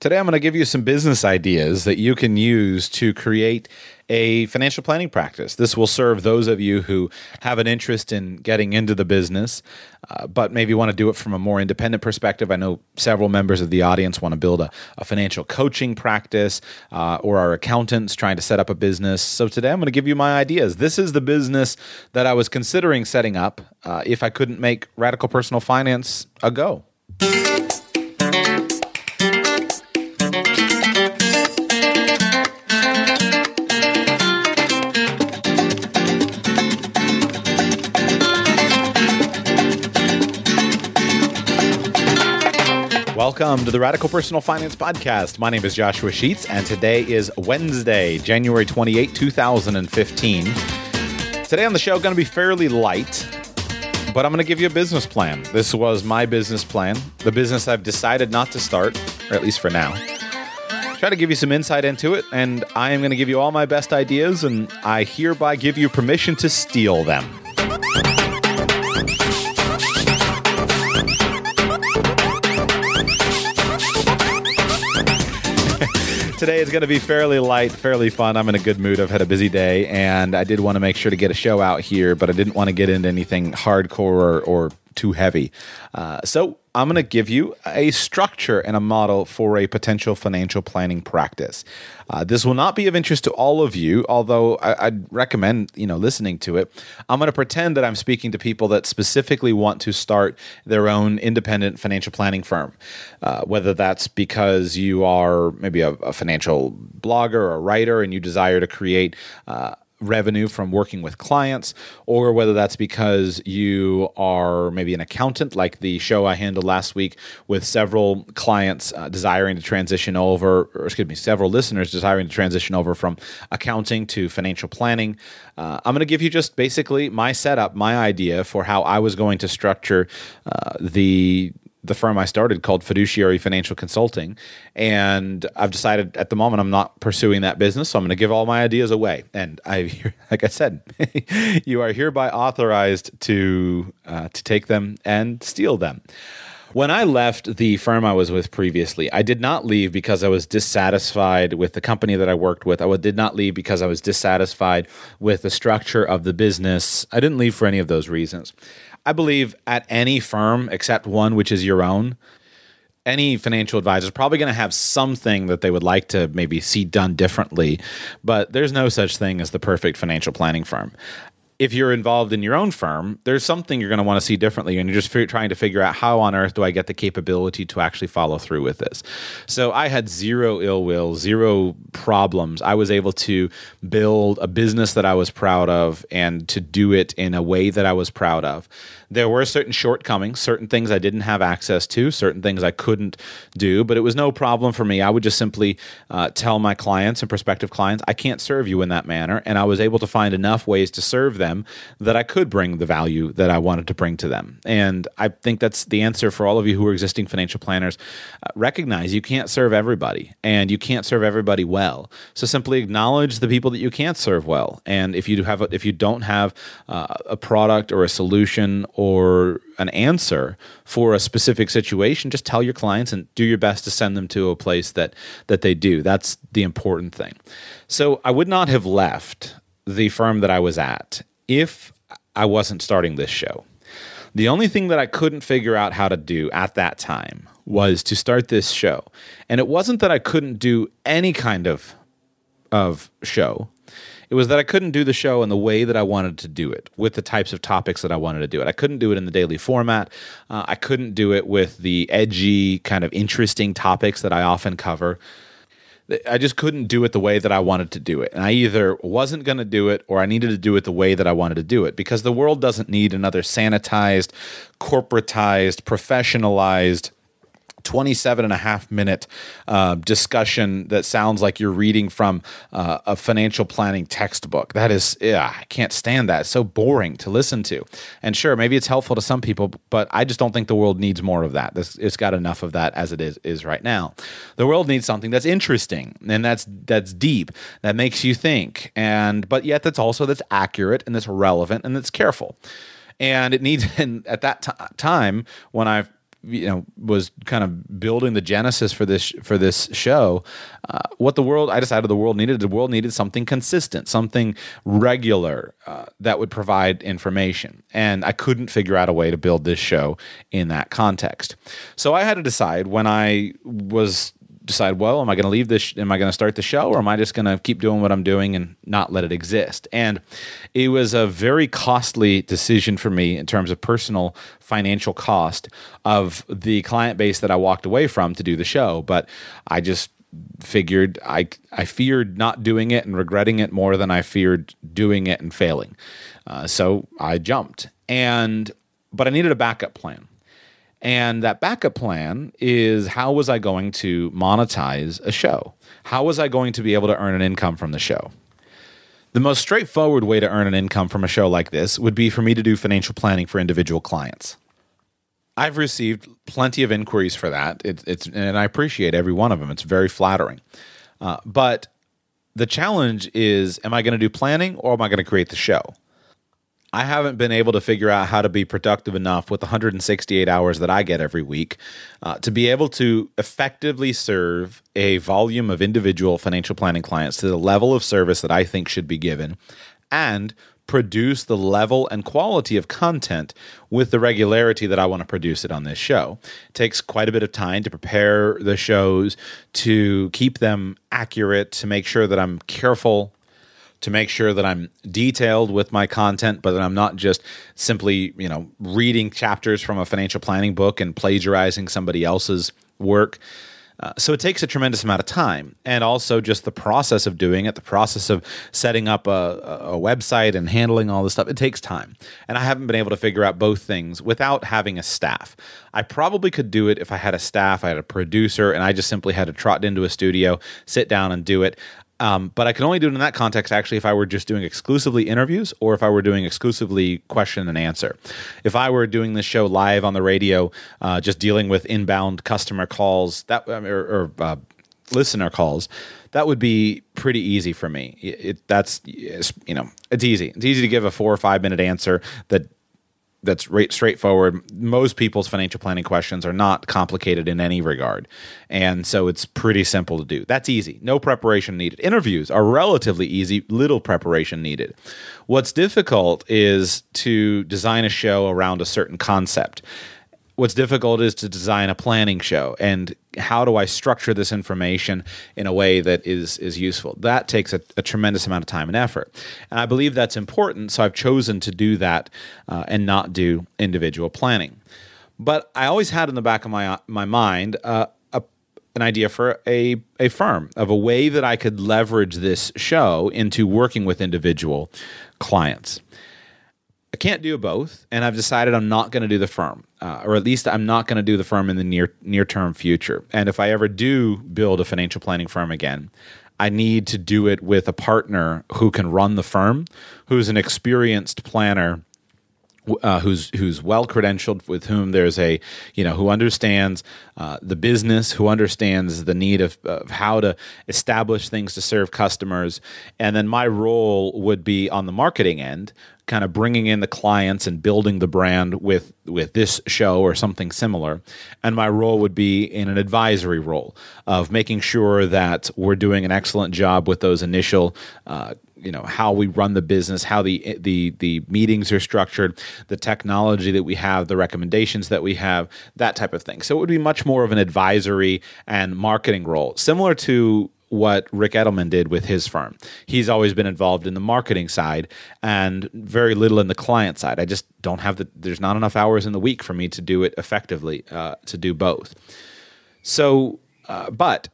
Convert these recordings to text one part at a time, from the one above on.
Today, I'm going to give you some business ideas that you can use to create a financial planning practice. This will serve those of you who have an interest in getting into the business, uh, but maybe want to do it from a more independent perspective. I know several members of the audience want to build a, a financial coaching practice uh, or are accountants trying to set up a business. So today, I'm going to give you my ideas. This is the business that I was considering setting up uh, if I couldn't make radical personal finance a go. Welcome to the Radical Personal Finance Podcast. My name is Joshua Sheets, and today is Wednesday, January 28, 2015. Today on the show, going to be fairly light, but I'm going to give you a business plan. This was my business plan, the business I've decided not to start, or at least for now. Try to give you some insight into it, and I am going to give you all my best ideas, and I hereby give you permission to steal them. Today is going to be fairly light, fairly fun. I'm in a good mood. I've had a busy day, and I did want to make sure to get a show out here, but I didn't want to get into anything hardcore or, or too heavy. Uh, so I'm going to give you a structure and a model for a potential financial planning practice. Uh, this will not be of interest to all of you, although I, would recommend you know listening to it. I'm going to pretend that I'm speaking to people that specifically want to start their own independent financial planning firm, uh, whether that's because you are maybe a, a, financial blogger or writer and you desire to create. Uh, revenue from working with clients, or whether that's because you are maybe an accountant, like the show I handled last week with several clients uh, desiring to transition over, or excuse me, several listeners desiring to transition over from accounting to financial planning. Uh, I'm going to give you just basically my setup, my idea for how I was going to structure uh, the the firm I started called Fiduciary Financial Consulting. And I've decided at the moment I'm not pursuing that business. So I'm going to give all my ideas away. And I, like I said, you are hereby authorized to, uh, to take them and steal them. When I left the firm I was with previously, I did not leave because I was dissatisfied with the company that I worked with. I did not leave because I was dissatisfied with the structure of the business. I didn't leave for any of those reasons. I believe at any firm except one, which is your own, any financial advisor is probably going to have something that they would like to maybe see done differently, but there's no such thing as the perfect financial planning firm if you're involved in your own firm, there's something you're going to want to see differently, and you're just f- trying to figure out how on earth do I get the capability to actually follow through with this. So I had zero ill will, zero problems. I was able to build a business that I was proud of and to do it in a way that I was proud of. There were certain shortcomings, certain things I didn't have access to, certain things I couldn't do, but it was no problem for me. I would just simply uh, tell my clients and prospective clients, I can't serve you in that manner. And I was able to find enough ways to serve them that I could bring the value that I wanted to bring to them. And I think that's the answer for all of you who are existing financial planners. Uh, recognize you can't serve everybody and you can't serve everybody well. So simply acknowledge the people that you can't serve well. And if you have, a, if you don't have uh, a product or a solution or an answer for a specific situation, just tell your clients and do your best to send them to a place that that they do. That's the important thing. So I would not have left the firm that I was at if I wasn't starting this show. The only thing that I couldn't figure out how to do at that time was to start this show. And it wasn't that I couldn't do any kind of of show. It was that I couldn't do the show in the way that I wanted to do it, with the types of topics that I wanted to do it. I couldn't do it in the daily format. Uh, I couldn't do it with the edgy, kind of interesting topics that I often cover. I just couldn't do it the way that I wanted to do it. And I either wasn't going to do it or I needed to do it the way that I wanted to do it because the world doesn't need another sanitized, corporatized, professionalized, 27 and a half minute uh, discussion that sounds like you're reading from uh, a financial planning textbook. That is, yeah, I can't stand that. It's so boring to listen to. And sure, maybe it's helpful to some people, but I just don't think the world needs more of that. It's got enough of that as it is is right now. The world needs something that's interesting and that's that's deep, that makes you think, and but yet that's also that's accurate and that's relevant and that's careful. And it needs, and at that t- time when I you know was kind of building the genesis for this for this show uh, what the world i decided the world needed the world needed something consistent something regular uh, that would provide information. And i couldn't figure out a way to build this show in that context. So i had to decide when i was decide, well, am I going to leave this? Am I going to start the show, or am I just going to keep doing what I'm doing and not let it exist? And it was a very costly decision for me in terms of personal financial cost of the client base that I walked away from to do the show. But I just figured I I feared not doing it and regretting it more than I feared doing it and failing. Uh, so I jumped, and but I needed a backup plan. And that backup plan is how was I going to monetize a show? How was I going to be able to earn an income from the show? The most straightforward way to earn an income from a show like this would be for me to do financial planning for individual clients. I've received plenty of inquiries for that. It, it's and I appreciate every one of them. It's very flattering. Uh, but the challenge is: Am I going to do planning or am I going to create the show? I haven't been able to figure out how to be productive enough with 168 hours that I get every week uh, to be able to effectively serve a volume of individual financial planning clients to the level of service that I think should be given and produce the level and quality of content with the regularity that I want to produce it on this show. It takes quite a bit of time to prepare the shows, to keep them accurate, to make sure that I'm careful to make sure that I'm detailed with my content, but that I'm not just simply, you know, reading chapters from a financial planning book and plagiarizing somebody else's work. Uh, so it takes a tremendous amount of time, and also just the process of doing it, the process of setting up a, a website and handling all this stuff. It takes time, and I haven't been able to figure out both things without having a staff. I probably could do it if I had a staff, I had a producer, and I just simply had to trot into a studio, sit down, and do it. Um, but I can only do it in that context actually if I were just doing exclusively interviews or if I were doing exclusively question and answer. If I were doing this show live on the radio, uh, just dealing with inbound customer calls that or, or uh, listener calls, that would be pretty easy for me. It, it, that's you know it's easy. It's easy to give a four or five minute answer that that's right, straightforward. Most people's financial planning questions are not complicated in any regard. And so it's pretty simple to do. That's easy. No preparation needed. Interviews are relatively easy, little preparation needed. What's difficult is to design a show around a certain concept what's difficult is to design a planning show and how do I structure this information in a way that is is useful. That takes a, a tremendous amount of time and effort, and I believe that's important. So I've chosen to do that uh, and not do individual planning. But I always had in the back of my my mind. Uh, an idea for a, a firm of a way that I could leverage this show into working with individual clients. Can't do both, and I've decided I'm not going to do the firm, uh, or at least I'm not going to do the firm in the near near term future. And if I ever do build a financial planning firm again, I need to do it with a partner who can run the firm, who's an experienced planner uh, who's who's well credentialed, with whom there's a you know who understands uh, the business, who understands the need of, of how to establish things to serve customers, and then my role would be on the marketing end, kind of bringing in the clients and building the brand with with this show or something similar. And my role would be in an advisory role of making sure that we're doing an excellent job with those initial uh, you know how we run the business how the the the meetings are structured the technology that we have the recommendations that we have that type of thing so it would be much more of an advisory and marketing role similar to what Ric Edelman did with his firm. He's always been involved in the marketing side and very little in the client side. I just don't have the there's not enough hours in the week for me to do it effectively uh, to do both. So, uh, but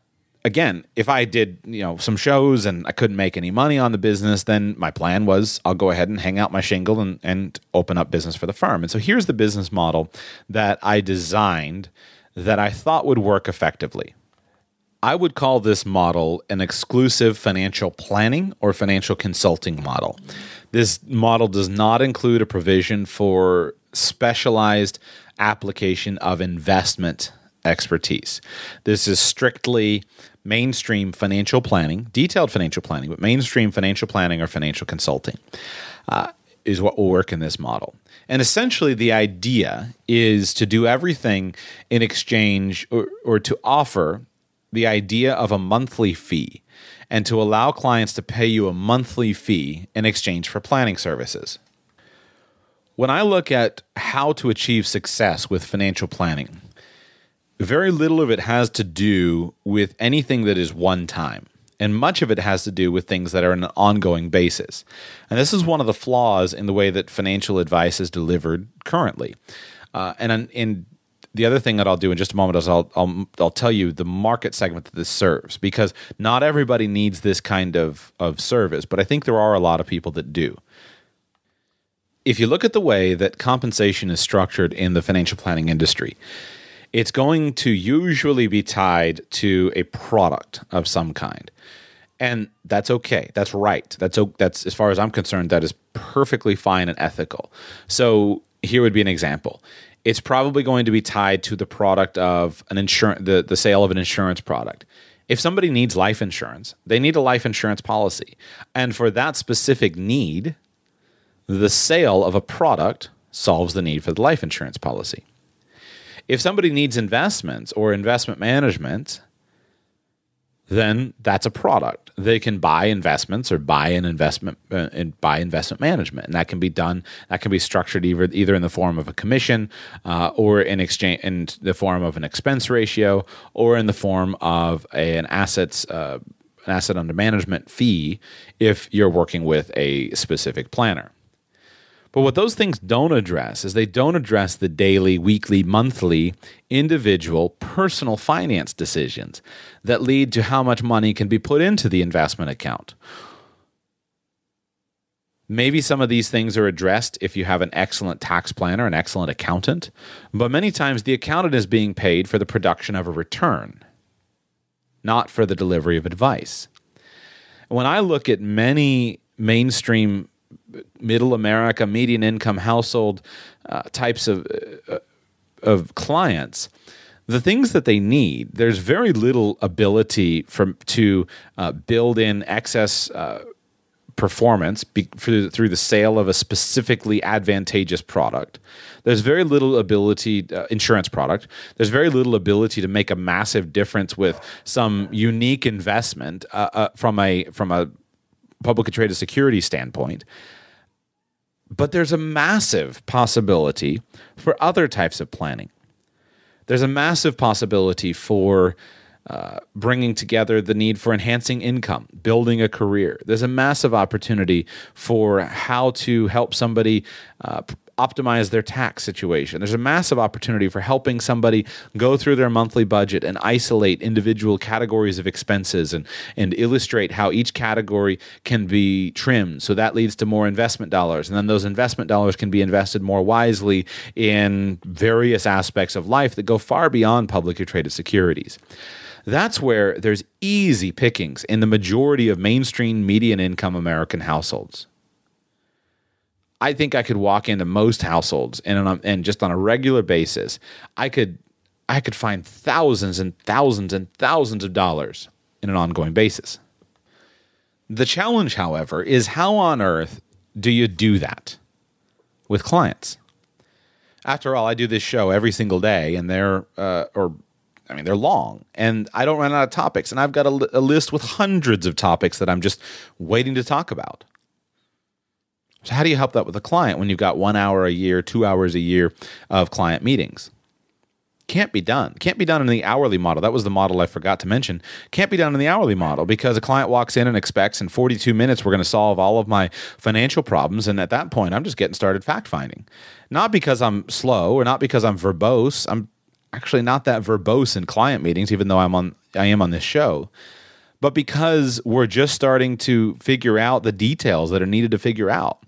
again, if I did, you know, some shows and I couldn't make any money on the business, then my plan was I'll go ahead and hang out my shingle and, and open up business for the firm. And so here's the business model that I designed that I thought would work effectively. I would call this model an exclusive financial planning or financial consulting model. This model does not include a provision for specialized application of investment expertise. This is strictly mainstream financial planning, detailed financial planning, but mainstream financial planning or financial consulting uh, is what will work in this model. And essentially, the idea is to do everything in exchange or, or to offer the idea of a monthly fee and to allow clients to pay you a monthly fee in exchange for planning services. When I look at how to achieve success with financial planning, very little of it has to do with anything that is one time. And much of it has to do with things that are on an ongoing basis. And this is one of the flaws in the way that financial advice is delivered currently. Uh, and the other thing that I'll do in just a moment is I'll, I'll, I'll tell you the market segment that this serves because not everybody needs this kind of of service, but I think there are a lot of people that do. If you look at the way that compensation is structured in the financial planning industry, it's going to usually be tied to a product of some kind. And that's okay. That's right. That's that's as far as I'm concerned that is perfectly fine and ethical. So here would be an example it's probably going to be tied to the product of an insurance the, the sale of an insurance product if somebody needs life insurance they need a life insurance policy and for that specific need the sale of a product solves the need for the life insurance policy if somebody needs investments or investment management then that's a product. They can buy investments or buy an investment uh, and buy investment management, and that can be done. That can be structured either either in the form of a commission, uh, or in exchange in the form of an expense ratio, or in the form of a, an assets uh, an asset under management fee if you're working with a specific planner. But what those things don't address is they don't address the daily, weekly, monthly, individual, personal finance decisions that lead to how much money can be put into the investment account. Maybe some of these things are addressed if you have an excellent tax planner, an excellent accountant, but many times the accountant is being paid for the production of a return, not for the delivery of advice. When I look at many mainstream middle America, median income household uh, types of uh, of clients, the things that they need, there's very little ability from to uh, build in excess uh, performance be, through, through the sale of a specifically advantageous product. There's very little ability, uh, insurance product. There's very little ability to make a massive difference with some unique investment uh, from a from a publicly traded security standpoint. But there's a massive possibility for other types of planning. There's a massive possibility for uh, bringing together the need for enhancing income, building a career. There's a massive opportunity for how to help somebody uh, optimize their tax situation. There's a massive opportunity for helping somebody go through their monthly budget and isolate individual categories of expenses and, and illustrate how each category can be trimmed. So that leads to more investment dollars. And then those investment dollars can be invested more wisely in various aspects of life that go far beyond publicly traded securities. That's where there's easy pickings in the majority of mainstream median income American households. I think I could walk into most households and and just on a regular basis, I could I could find thousands and thousands and thousands of dollars in an ongoing basis. The challenge, however, is how on earth do you do that with clients? After all, I do this show every single day, and they're uh, or I mean they're long, and I don't run out of topics, and I've got a, a list with hundreds of topics that I'm just waiting to talk about. So, how do you help that with a client when you've got one hour a year, two hours a year of client meetings? Can't be done. Can't be done in the hourly model. That was the model I forgot to mention. Can't be done in the hourly model because a client walks in and expects in 42 minutes we're going to solve all of my financial problems. And at that point, I'm just getting started fact finding. Not because I'm slow or not because I'm verbose. I'm actually not that verbose in client meetings, even though I'm on I am on this show but because we're just starting to figure out the details that are needed to figure out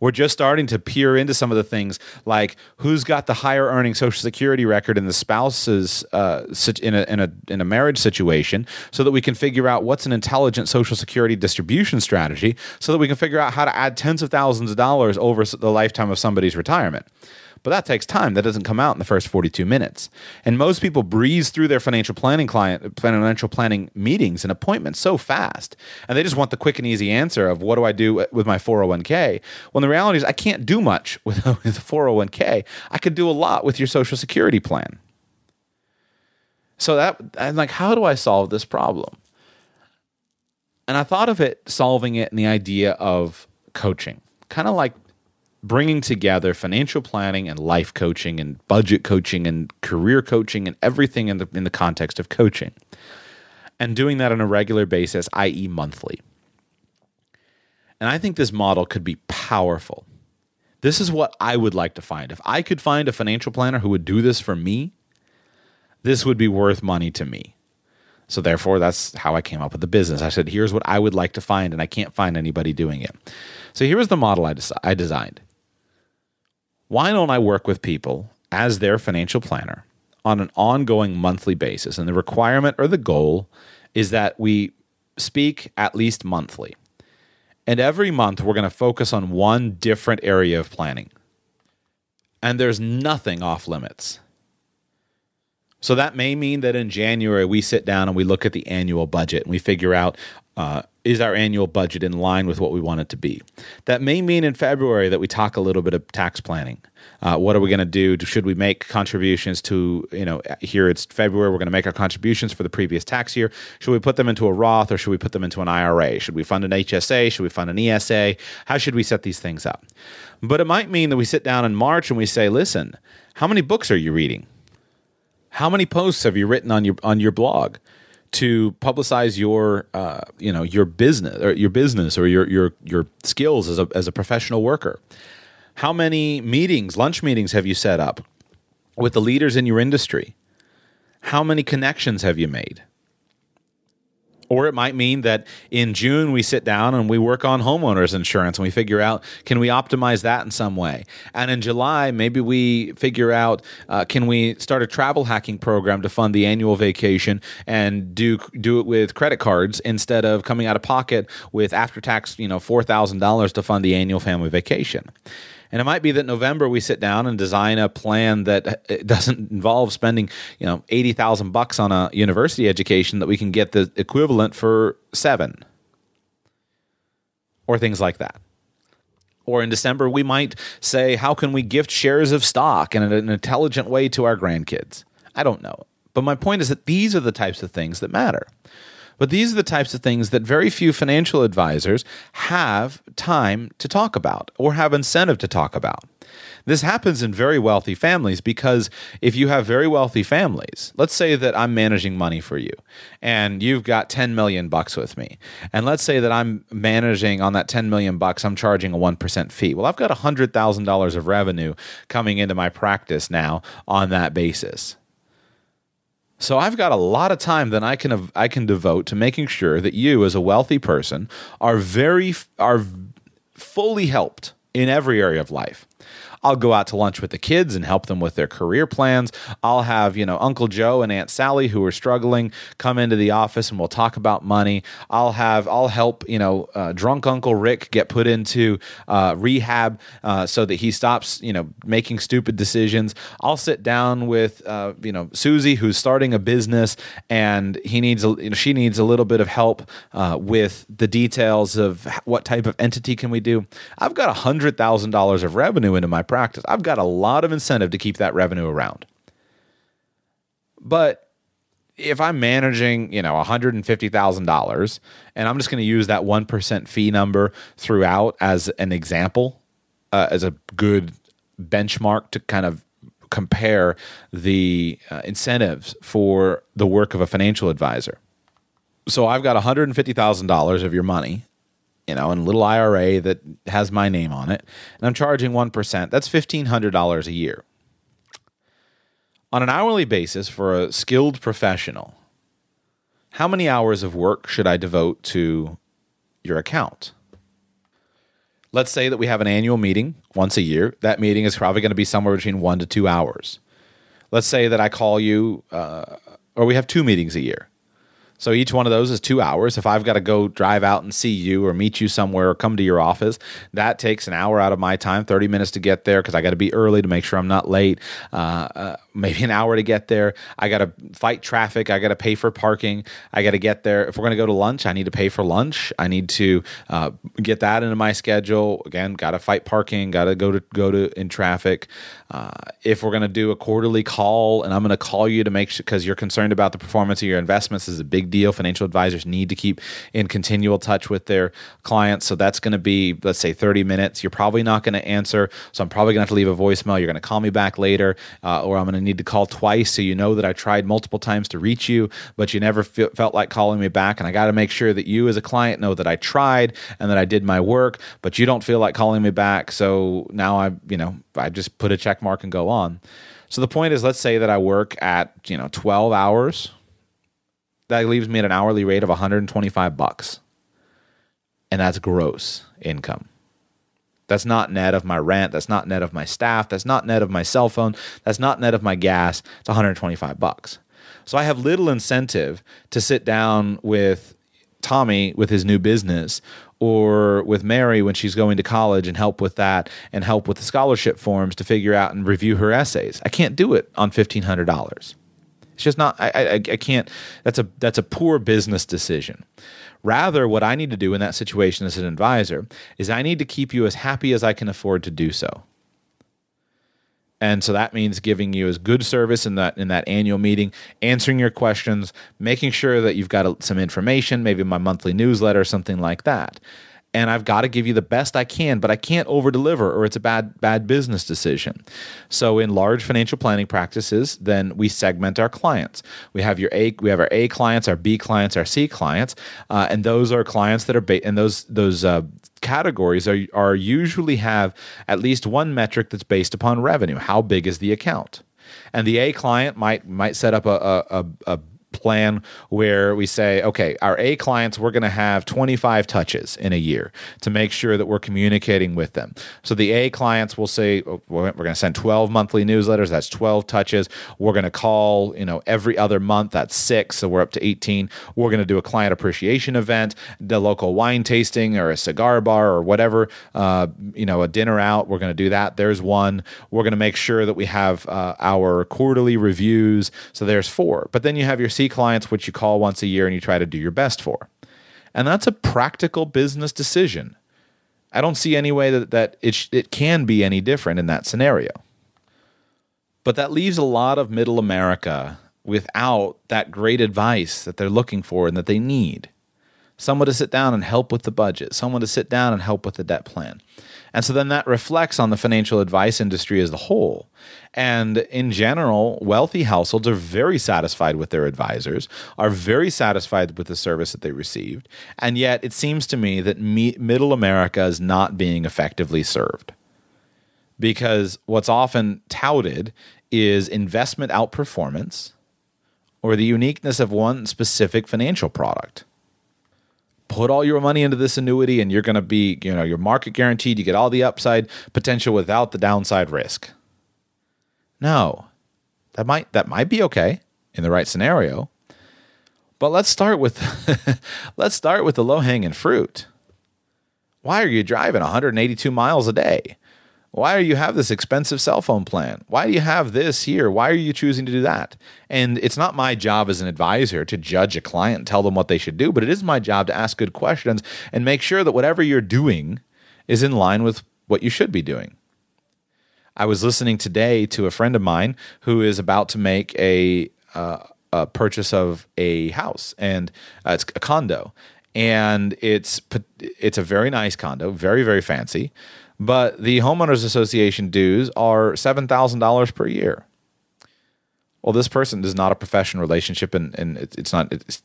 We're just starting to peer into some of the things like who's got the higher earning Social Security record in the spouse's uh, in a in a in a marriage situation, so that we can figure out what's an intelligent Social Security distribution strategy, so that we can figure out how to add tens of thousands of dollars over the lifetime of somebody's retirement. But that takes time. That doesn't come out in the first 42 minutes. And most people breeze through their financial planning client financial planning meetings and appointments so fast. And they just want the quick and easy answer of what do I do with my 401k? When the reality is I can't do much with, with 401k. I could do a lot with your social security plan. So that I'm like, how do I solve this problem? And I thought of it solving it in the idea of coaching, kind of like bringing together financial planning and life coaching and budget coaching and career coaching and everything in the in the context of coaching and doing that on a regular basis i.e. monthly. And i think this model could be powerful. This is what i would like to find. If i could find a financial planner who would do this for me this would be worth money to me. So therefore that's how i came up with the business. I said here's what i would like to find and i can't find anybody doing it. So here was the model I, des- I designed why don't I work with people as their financial planner on an ongoing monthly basis? And the requirement or the goal is that we speak at least monthly. And every month, we're going to focus on one different area of planning. And there's nothing off limits. So that may mean that in January, we sit down and we look at the annual budget and we figure out uh, is our annual budget in line with what we want it to be? That may mean in February that we talk a little bit of tax planning. Uh, what are we going to do? Should we make contributions to, you know, here it's February, we're going to make our contributions for the previous tax year. Should we put them into a Roth or should we put them into an IRA? Should we fund an HSA? Should we fund an ESA? How should we set these things up? But it might mean that we sit down in March and we say, listen, how many books are you reading? How many posts have you written on your on your blog? To publicize your uh, you know your business or your business or your your your skills as a as a professional worker. How many meetings, lunch meetings have you set up with the leaders in your industry? How many connections have you made? Or it might mean that in June we sit down and we work on homeowners insurance and we figure out can we optimize that in some way. And in July, maybe we figure out uh, can we start a travel hacking program to fund the annual vacation and do do it with credit cards instead of coming out of pocket with after tax you know four thousand dollars to fund the annual family vacation. And it might be that November we sit down and design a plan that uh, doesn't involve spending, you know, 80,000 bucks on a university education that we can get the equivalent for 7 or things like that. Or in December we might say how can we gift shares of stock in an intelligent way to our grandkids? I don't know. But my point is that these are the types of things that matter. But these are the types of things that very few financial advisors have time to talk about or have incentive to talk about. This happens in very wealthy families because if you have very wealthy families, let's say that I'm managing money for you and you've got 10 million bucks with me. And let's say that I'm managing on that 10 million bucks, I'm charging a 1% fee. Well, I've got $100,000 of revenue coming into my practice now on that basis. So I've got a lot of time that I can I can devote to making sure that you as a wealthy person are very are fully helped in every area of life. I'll go out to lunch with the kids and help them with their career plans. I'll have, you know, Uncle Joe and Aunt Sally who are struggling come into the office and we'll talk about money. I'll have, I'll help, you know, uh, drunk Uncle Rick get put into uh, rehab uh, so that he stops, you know, making stupid decisions. I'll sit down with, uh, you know, Susie who's starting a business and he needs, a, you know, she needs a little bit of help uh, with the details of what type of entity can we do. I've got a hundred thousand dollars of revenue into my practice. I've got a lot of incentive to keep that revenue around. But if I'm managing, you know, $150,000 and I'm just going to use that 1% fee number throughout as an example, uh, as a good benchmark to kind of compare the uh, incentives for the work of a financial advisor. So I've got $150,000 of your money you know, in a little IRA that has my name on it, and I'm charging 1%, that's $1,500 a year. On an hourly basis for a skilled professional, how many hours of work should I devote to your account? Let's say that we have an annual meeting once a year. That meeting is probably going to be somewhere between one to two hours. Let's say that I call you, uh, or we have two meetings a year. So each one of those is two hours. If I've got to go drive out and see you or meet you somewhere or come to your office, that takes an hour out of my time, 30 minutes to get there because I got to be early to make sure I'm not late. Uh, uh, maybe an hour to get there. I got to fight traffic. I got to pay for parking. I got to get there. If we're going to go to lunch, I need to pay for lunch. I need to uh, get that into my schedule. Again, got to fight parking. Got to go to go to in traffic. Uh, if we're going to do a quarterly call, and I'm going to call you to make sure because you're concerned about the performance of your investments, is a big deal. Financial advisors need to keep in continual touch with their clients. So that's going to be, let's say, 30 minutes. You're probably not going to answer. So I'm probably going to have to leave a voicemail. You're going to call me back later, uh, or I'm going to need to call twice so you know that I tried multiple times to reach you, but you never fe- felt like calling me back. And I got to make sure that you, as a client, know that I tried and that I did my work, but you don't feel like calling me back. So now I, you know, I just put a check mark and go on. So the point is, let's say that I work at you know 12 hours. That leaves me at an hourly rate of 125 bucks, and that's gross income. That's not net of my rent. That's not net of my staff. That's not net of my cell phone. That's not net of my gas. It's 125 bucks. So I have little incentive to sit down with Tommy with his new business or with Mary when she's going to college and help with that and help with the scholarship forms to figure out and review her essays. I can't do it on $1,500. It's just not, I, I, I can't, that's a, that's a poor business decision. Rather, what I need to do in that situation as an advisor is I need to keep you as happy as I can afford to do so. And so that means giving you as good service in that in that annual meeting, answering your questions, making sure that you've got some information, maybe my monthly newsletter, something like that. And I've got to give you the best I can, but I can't over deliver or it's a bad bad business decision. So in large financial planning practices, then we segment our clients. We have your A we have our A clients, our B clients, our C clients, uh, and those are clients that are ba- and those those uh, categories are, are usually have at least one metric that's based upon revenue. How big is the account? And the A client might might set up a, a, a plan where we say, okay, our A clients, we're going to have 25 touches in a year to make sure that we're communicating with them. So the A clients will say, oh, we're going to send 12 monthly newsletters. That's 12 touches. We're going to call, you know, every other month. That's six. So we're up to 18. We're going to do a client appreciation event, the local wine tasting or a cigar bar or whatever, uh, you know, a dinner out. We're going to do that. There's one. We're going to make sure that we have uh, our quarterly reviews. So there's four. But then you have your C clients, which you call once a year and you try to do your best for. And that's a practical business decision. I don't see any way that, that it, sh- it can be any different in that scenario. But that leaves a lot of middle America without that great advice that they're looking for and that they need. Someone to sit down and help with the budget, someone to sit down and help with the debt plan. And so then that reflects on the financial advice industry as a whole. And in general, wealthy households are very satisfied with their advisors, are very satisfied with the service that they received. And yet it seems to me that me- middle America is not being effectively served. Because what's often touted is investment outperformance or the uniqueness of one specific financial product put all your money into this annuity and you're going to be, you know, your market guaranteed, you get all the upside potential without the downside risk. No. That might that might be okay in the right scenario. But let's start with let's start with the low-hanging fruit. Why are you driving 182 miles a day? Why do you have this expensive cell phone plan? Why do you have this here? Why are you choosing to do that? And it's not my job as an advisor to judge a client tell them what they should do, but it is my job to ask good questions and make sure that whatever you're doing is in line with what you should be doing. I was listening today to a friend of mine who is about to make a, uh, a purchase of a house, and uh, it's a condo, and it's it's a very nice condo, very very fancy but the homeowners association dues are $7,000 per year. Well, this person is not a professional relationship and, and it's not, it's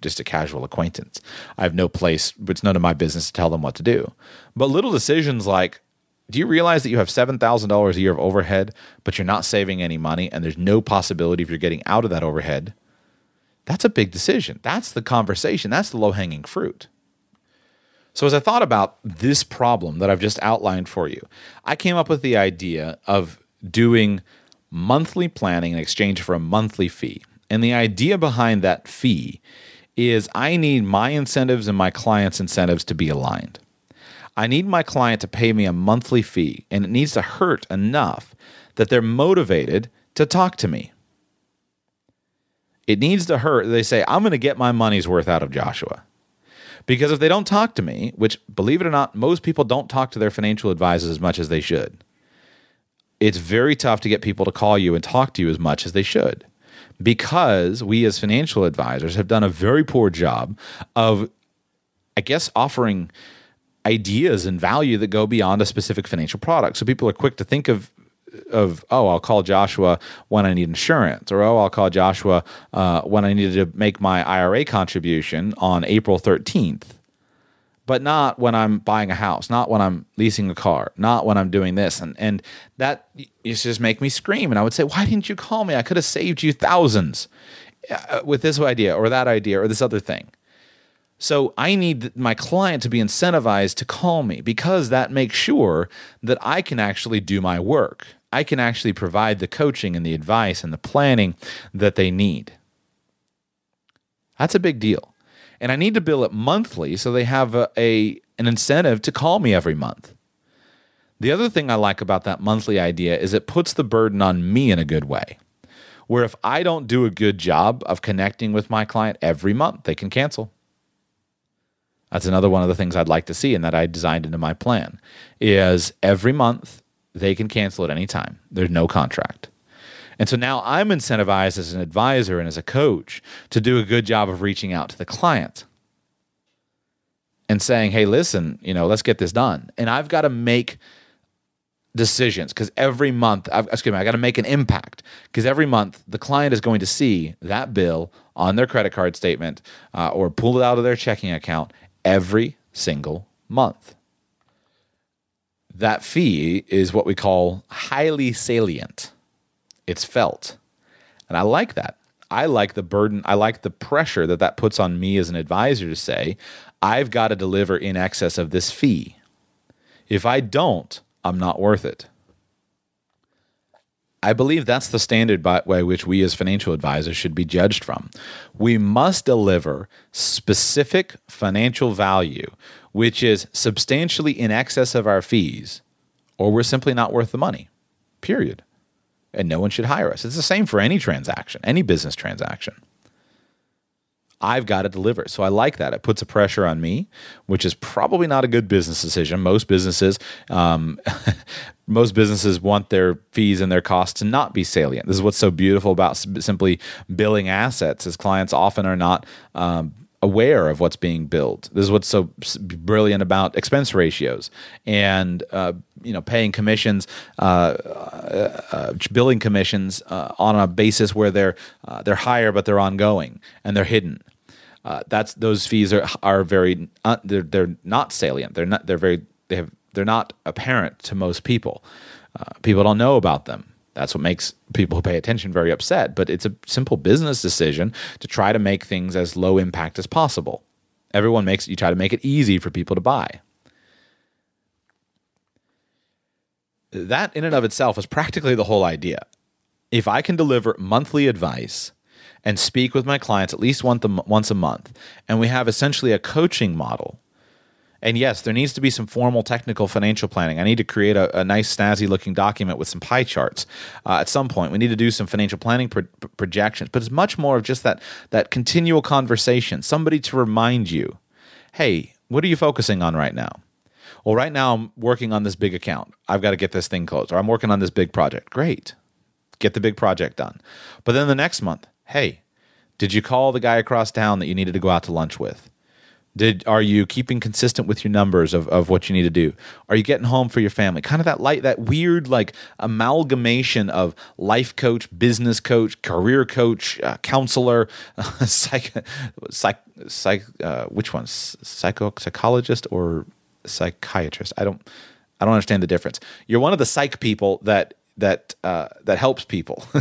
just a casual acquaintance. I have no place, it's none of my business to tell them what to do. But little decisions like, do you realize that you have $7,000 a year of overhead, but you're not saving any money and there's no possibility of you're getting out of that overhead? That's a big decision. That's the conversation. That's the low hanging fruit. So, as I thought about this problem that I've just outlined for you, I came up with the idea of doing monthly planning in exchange for a monthly fee. And the idea behind that fee is I need my incentives and my client's incentives to be aligned. I need my client to pay me a monthly fee, and it needs to hurt enough that they're motivated to talk to me. It needs to hurt. They say, I'm going to get my money's worth out of Joshua. Because if they don't talk to me, which believe it or not, most people don't talk to their financial advisors as much as they should, it's very tough to get people to call you and talk to you as much as they should. Because we as financial advisors have done a very poor job of, I guess, offering ideas and value that go beyond a specific financial product. So people are quick to think of of oh I'll call Joshua when I need insurance or oh I'll call Joshua uh, when I need to make my IRA contribution on April 13th but not when I'm buying a house not when I'm leasing a car not when I'm doing this. And and that used to just make me scream. And I would say why didn't you call me? I could have saved you thousands uh, with this idea or that idea or this other thing. So I need my client to be incentivized to call me because that makes sure that I can actually do my work. I can actually provide the coaching and the advice and the planning that they need. That's a big deal. And I need to bill it monthly so they have a, a an incentive to call me every month. The other thing I like about that monthly idea is it puts the burden on me in a good way. Where if I don't do a good job of connecting with my client every month, they can cancel. That's another one of the things I'd like to see and that I designed into my plan is every month they can cancel at any time. There's no contract. And so now I'm incentivized as an advisor and as a coach to do a good job of reaching out to the client and saying, hey, listen, you know, let's get this done. And I've got to make decisions because every month, I've, excuse me, I got to make an impact because every month the client is going to see that bill on their credit card statement uh, or pull it out of their checking account every single month that fee is what we call highly salient. It's felt. And I like that. I like the burden, I like the pressure that that puts on me as an advisor to say, I've got to deliver in excess of this fee. If I don't, I'm not worth it. I believe that's the standard by, by which we as financial advisors should be judged from. We must deliver specific financial value which is substantially in excess of our fees, or we're simply not worth the money, period. And no one should hire us. It's the same for any transaction, any business transaction. I've got to deliver. So I like that. It puts a pressure on me, which is probably not a good business decision. Most businesses, um, most businesses want their fees and their costs to not be salient. This is what's so beautiful about simply billing assets, as clients often are not um, aware of what's being billed. This is what's so brilliant about expense ratios and uh, you know paying commissions, uh, uh, uh billing commissions uh, on a basis where they're uh, they're higher but they're ongoing and they're hidden. that's those fees are are very they're they're not salient. They're not they're very they have they're not apparent to most people. people don't know about them. That's what makes people who pay attention very upset. But it's a simple business decision to try to make things as low impact as possible. Everyone makes you try to make it easy for people to buy. That in and of itself is practically the whole idea. If I can deliver monthly advice and speak with my clients at least once a month, and we have essentially a coaching model and yes, there needs to be some formal technical financial planning. I need to create a, a nice, snazzy looking document with some pie charts uh, at some point. We need to do some financial planning pro- projections, but it's much more of just that that continual conversation. Somebody to remind you, hey, what are you focusing on right now? Well, right now I'm working on this big account. I've got to get this thing closed, or I'm working on this big project. Great, get the big project done. But then the next month, hey, did you call the guy across town that you needed to go out to lunch with? Did are you keeping consistent with your numbers of, of what you need to do? Are you getting home for your family? Kind of that light, that weird like amalgamation of life coach, business coach, career coach, uh, counselor, uh, psych, psych, psych uh, which one? Psycho psychologist or psychiatrist? I don't, I don't understand the difference. You're one of the psych people that that uh, that helps people.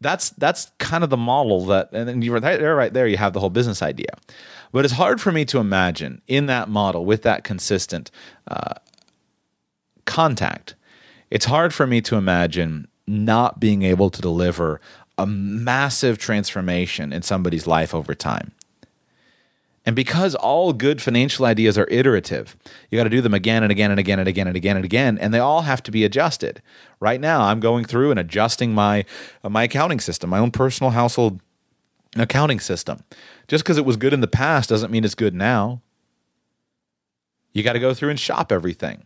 that's that's kind of the model that and then you're right there right there you have the whole business idea. But it's hard for me to imagine in that model with that consistent uh, contact it's hard for me to imagine not being able to deliver a massive transformation in somebody's life over time and because all good financial ideas are iterative, you got to do them again and again and again and again and again and again, and they all have to be adjusted. Right now, I'm going through and adjusting my uh, my accounting system, my own personal household accounting system. Just because it was good in the past doesn't mean it's good now. You got to go through and shop everything.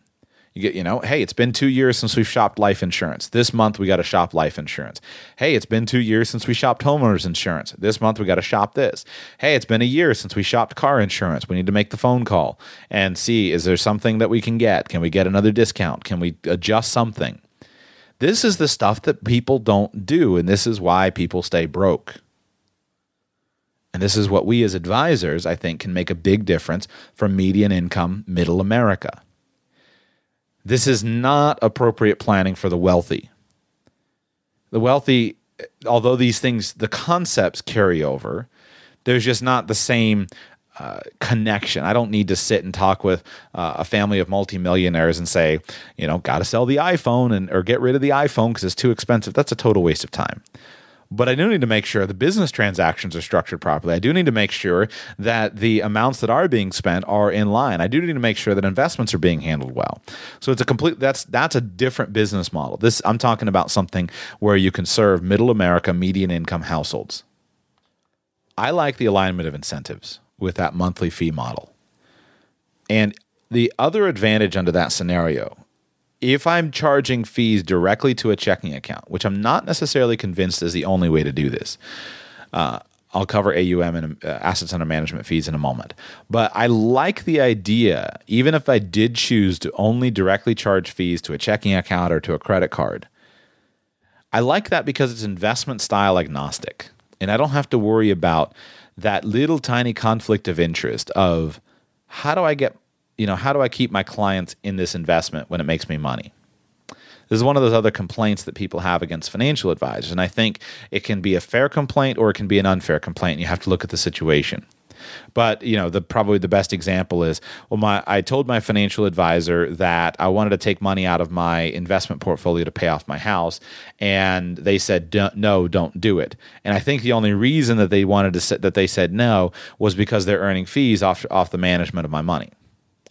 You get, you know, hey, it's been two years since we've shopped life insurance. This month we got to shop life insurance. Hey, it's been two years since we shopped homeowners insurance. This month we got to shop this. Hey, it's been a year since we shopped car insurance. We need to make the phone call and see is there something that we can get? Can we get another discount? Can we adjust something? This is the stuff that people don't do, and this is why people stay broke. And this is what we as advisors, I think, can make a big difference for median income middle America. This is not appropriate planning for the wealthy. The wealthy, although these things, the concepts carry over, there's just not the same uh, connection. I don't need to sit and talk with uh, a family of multimillionaires and say, you know, got to sell the iPhone and or get rid of the iPhone because it's too expensive. That's a total waste of time. But I do need to make sure the business transactions are structured properly. I do need to make sure that the amounts that are being spent are in line. I do need to make sure that investments are being handled well. So it's a complete that's that's a different business model. This I'm talking about something where you can serve middle America median income households. I like the alignment of incentives with that monthly fee model. And the other advantage under that scenario if I'm charging fees directly to a checking account, which I'm not necessarily convinced is the only way to do this, uh, I'll cover AUM and uh, assets under management fees in a moment. But I like the idea, even if I did choose to only directly charge fees to a checking account or to a credit card. I like that because it's investment style agnostic. And I don't have to worry about that little tiny conflict of interest of how do I get you know, how do I keep my clients in this investment when it makes me money? This is one of those other complaints that people have against financial advisors. And I think it can be a fair complaint or it can be an unfair complaint. You have to look at the situation. But you know, the probably the best example is well, my I told my financial advisor that I wanted to take money out of my investment portfolio to pay off my house, and they said no, don't do it. And I think the only reason that they wanted to that they said no was because they're earning fees off off the management of my money.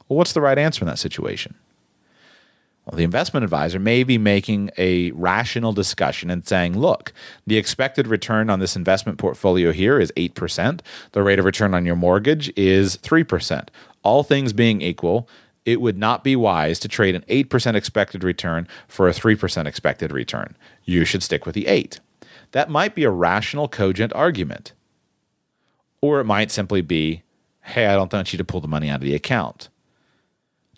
Well, what's the right answer in that situation? Well, the investment advisor may be making a rational discussion and saying, look, the expected return on this investment portfolio here is 8%. The rate of return on your mortgage is 3%. All things being equal, it would not be wise to trade an 8% expected return for a 3% expected return. You should stick with the 8. That might be a rational, cogent argument. Or it might simply be, hey, I don't want you to pull the money out of the account.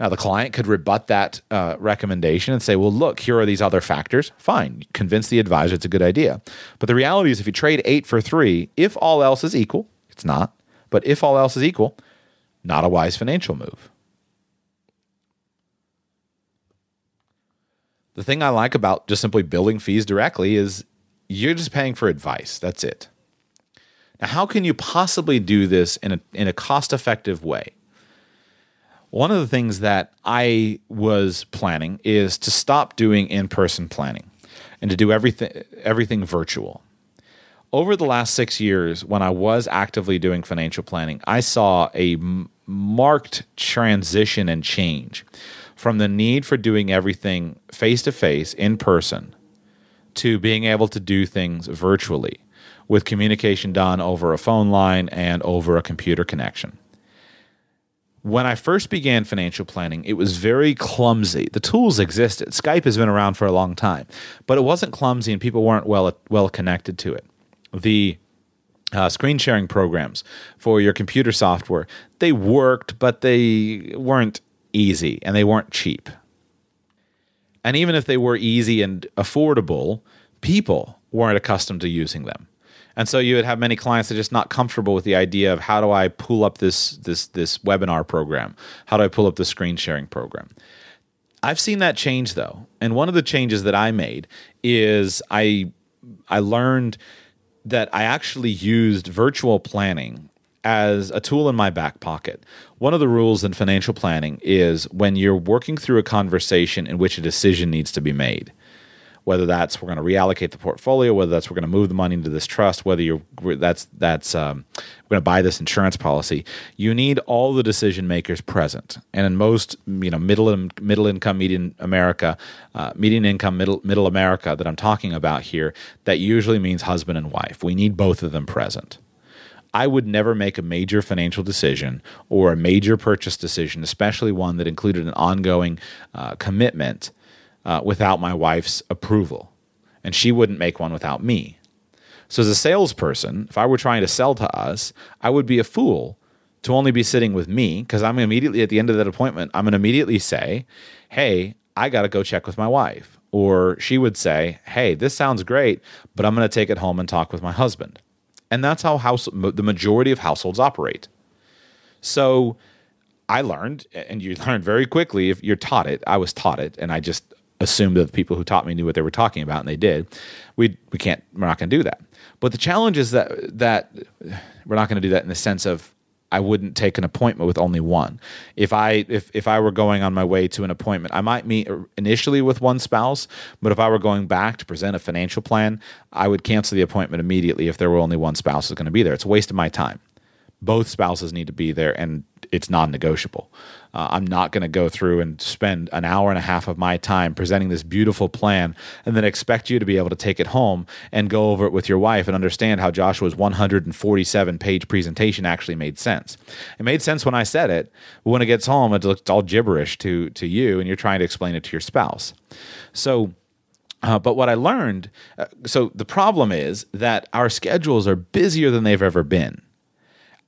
Now, the client could rebut that uh, recommendation and say, well, look, here are these other factors. Fine, convince the advisor it's a good idea. But the reality is, if you trade eight for three, if all else is equal, it's not, but if all else is equal, not a wise financial move. The thing I like about just simply billing fees directly is you're just paying for advice. That's it. Now, how can you possibly do this in a, in a cost effective way? One of the things that I was planning is to stop doing in person planning and to do everything, everything virtual. Over the last six years, when I was actively doing financial planning, I saw a m- marked transition and change from the need for doing everything face to face in person to being able to do things virtually with communication done over a phone line and over a computer connection when I first began financial planning, it was very clumsy. The tools existed. Skype has been around for a long time, but it wasn't clumsy and people weren't well well connected to it. The uh, screen sharing programs for your computer software they worked, but they weren't easy and they weren't cheap. And even if they were easy and affordable, people weren't accustomed to using them. And so you would have many clients that are just not comfortable with the idea of how do I pull up this this this webinar program? How do I pull up the screen sharing program? I've seen that change though. And one of the changes that I made is I I learned that I actually used virtual planning as a tool in my back pocket. One of the rules in financial planning is when you're working through a conversation in which a decision needs to be made, whether that's we're going to reallocate the portfolio, whether that's we're going to move the money into this trust, whether you're that's that's um, we're going to buy this insurance policy. You need all the decision makers present, and in most you know middle middle income median America, uh, median income middle middle America that I'm talking about here, that usually means husband and wife. We need both of them present. I would never make a major financial decision or a major purchase decision, especially one that included an ongoing uh, commitment uh, without my wife's approval. And she wouldn't make one without me. So, as a salesperson, if I were trying to sell to us, I would be a fool to only be sitting with me because I'm immediately at the end of that appointment, I'm going to immediately say, Hey, I got to go check with my wife. Or she would say, Hey, this sounds great, but I'm going to take it home and talk with my husband. And that's how house, the majority of households operate. So I learned, and you learn very quickly if you're taught it. I was taught it, and I just assumed that the people who taught me knew what they were talking about, and they did. We we can't. We're not going to do that. But the challenge is that that we're not going to do that in the sense of I wouldn't take an appointment with only one. If I if if I were going on my way to an appointment, I might meet initially with one spouse, but if I were going back to present a financial plan, I would cancel the appointment immediately if there were only one spouse who's going to be there. It's a waste of my time. Both spouses need to be there and it's non-negotiable. Uh, I'm not going to go through and spend an hour and a half of my time presenting this beautiful plan and then expect you to be able to take it home and go over it with your wife and understand how Joshua's 147 page presentation actually made sense. It made sense when I said it, but when it gets home, it looks all gibberish to, to you and you're trying to explain it to your spouse. So, uh, but what I learned, uh, so the problem is that our schedules are busier than they've ever been.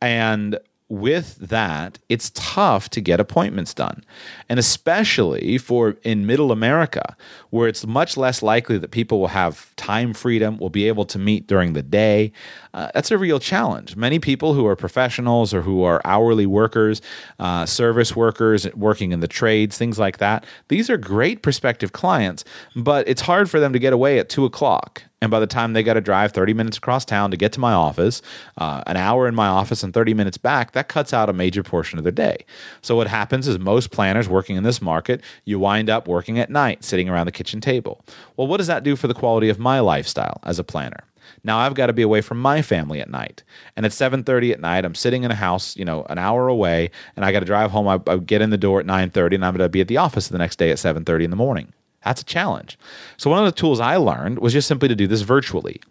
And with that, it's tough to get appointments done. And especially for in middle America, where it's much less likely that people will have time freedom, will be able to meet during the day. Uh, that's a real challenge. Many people who are professionals or who are hourly workers, uh, service workers, working in the trades, things like that, these are great prospective clients, but it's hard for them to get away at two o'clock and by the time they got to drive 30 minutes across town to get to my office, uh, an hour in my office and 30 minutes back, that cuts out a major portion of their day. So what happens is most planners working in this market, you wind up working at night, sitting around the kitchen table. Well, what does that do for the quality of my lifestyle as a planner? Now I've got to be away from my family at night. And at 7:30 at night, I'm sitting in a house, you know, an hour away, and I got to drive home. I, I get in the door at 9:30 and I'm going to be at the office the next day at 7:30 in the morning. That's a challenge. So, one of the tools I learned was just simply to do this virtually.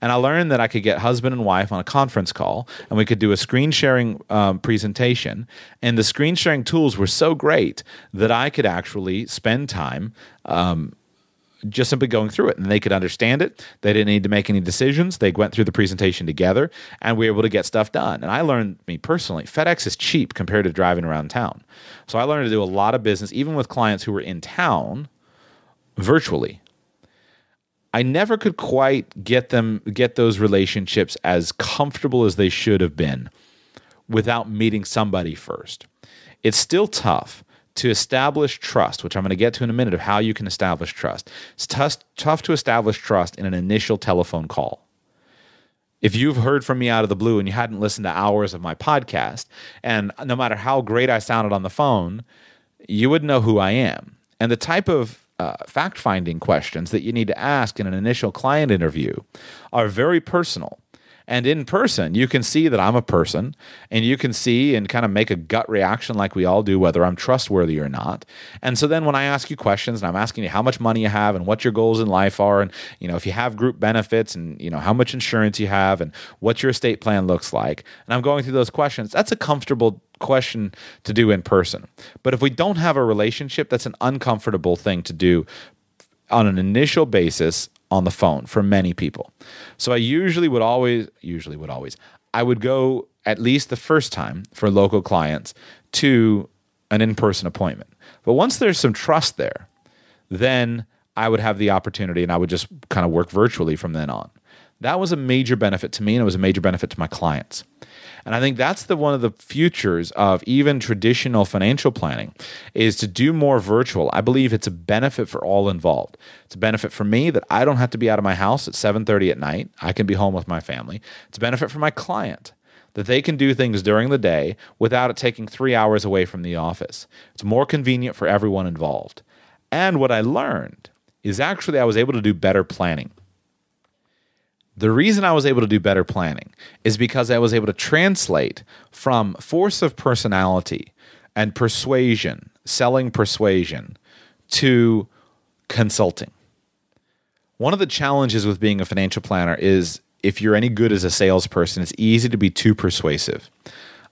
And I learned that I could get husband and wife on a conference call and we could do a screen sharing um, presentation. And the screen sharing tools were so great that I could actually spend time. Um, just simply going through it and they could understand it. They didn't need to make any decisions. They went through the presentation together and we were able to get stuff done. And I learned, me personally, FedEx is cheap compared to driving around town. So I learned to do a lot of business, even with clients who were in town virtually. I never could quite get them get those relationships as comfortable as they should have been without meeting somebody first. It's still tough to establish trust, which I'm going to get to in a minute of how you can establish trust. It's tough, tough to establish trust in an initial telephone call. If you've heard from me out of the blue and you hadn't listened to hours of my podcast, and no matter how great I sounded on the phone, you wouldn't know who I am. And the type of uh, fact finding questions that you need to ask in an initial client interview are very personal. And in person, you can see that I'm a person and you can see and kind of make a gut reaction like we all do, whether I'm trustworthy or not. And so then when I ask you questions and I'm asking you how much money you have and what your goals in life are, and, you know, if you have group benefits and, you know, how much insurance you have and what your estate plan looks like, and I'm going through those questions, that's a comfortable question to do in person. But if we don't have a relationship, that's an uncomfortable thing to do on an initial basis on the phone for many people. So I usually would always, usually would always, I would go at least the first time for local clients to an in person appointment. But once there's some trust there, then I would have the opportunity and I would just kind of work virtually from then on. That was a major benefit to me and it was a major benefit to my clients. And I think that's the one of the futures of even traditional financial planning is to do more virtual. I believe it's a benefit for all involved. It's a benefit for me that I don't have to be out of my house at 7:30 at night. I can be home with my family. It's a benefit for my client that they can do things during the day without it taking 3 hours away from the office. It's more convenient for everyone involved. And what I learned is actually I was able to do better planning. The reason I was able to do better planning is because I was able to translate from force of personality and persuasion, selling persuasion, to consulting. One of the challenges with being a financial planner is if you're any good as a salesperson, it's easy to be too persuasive.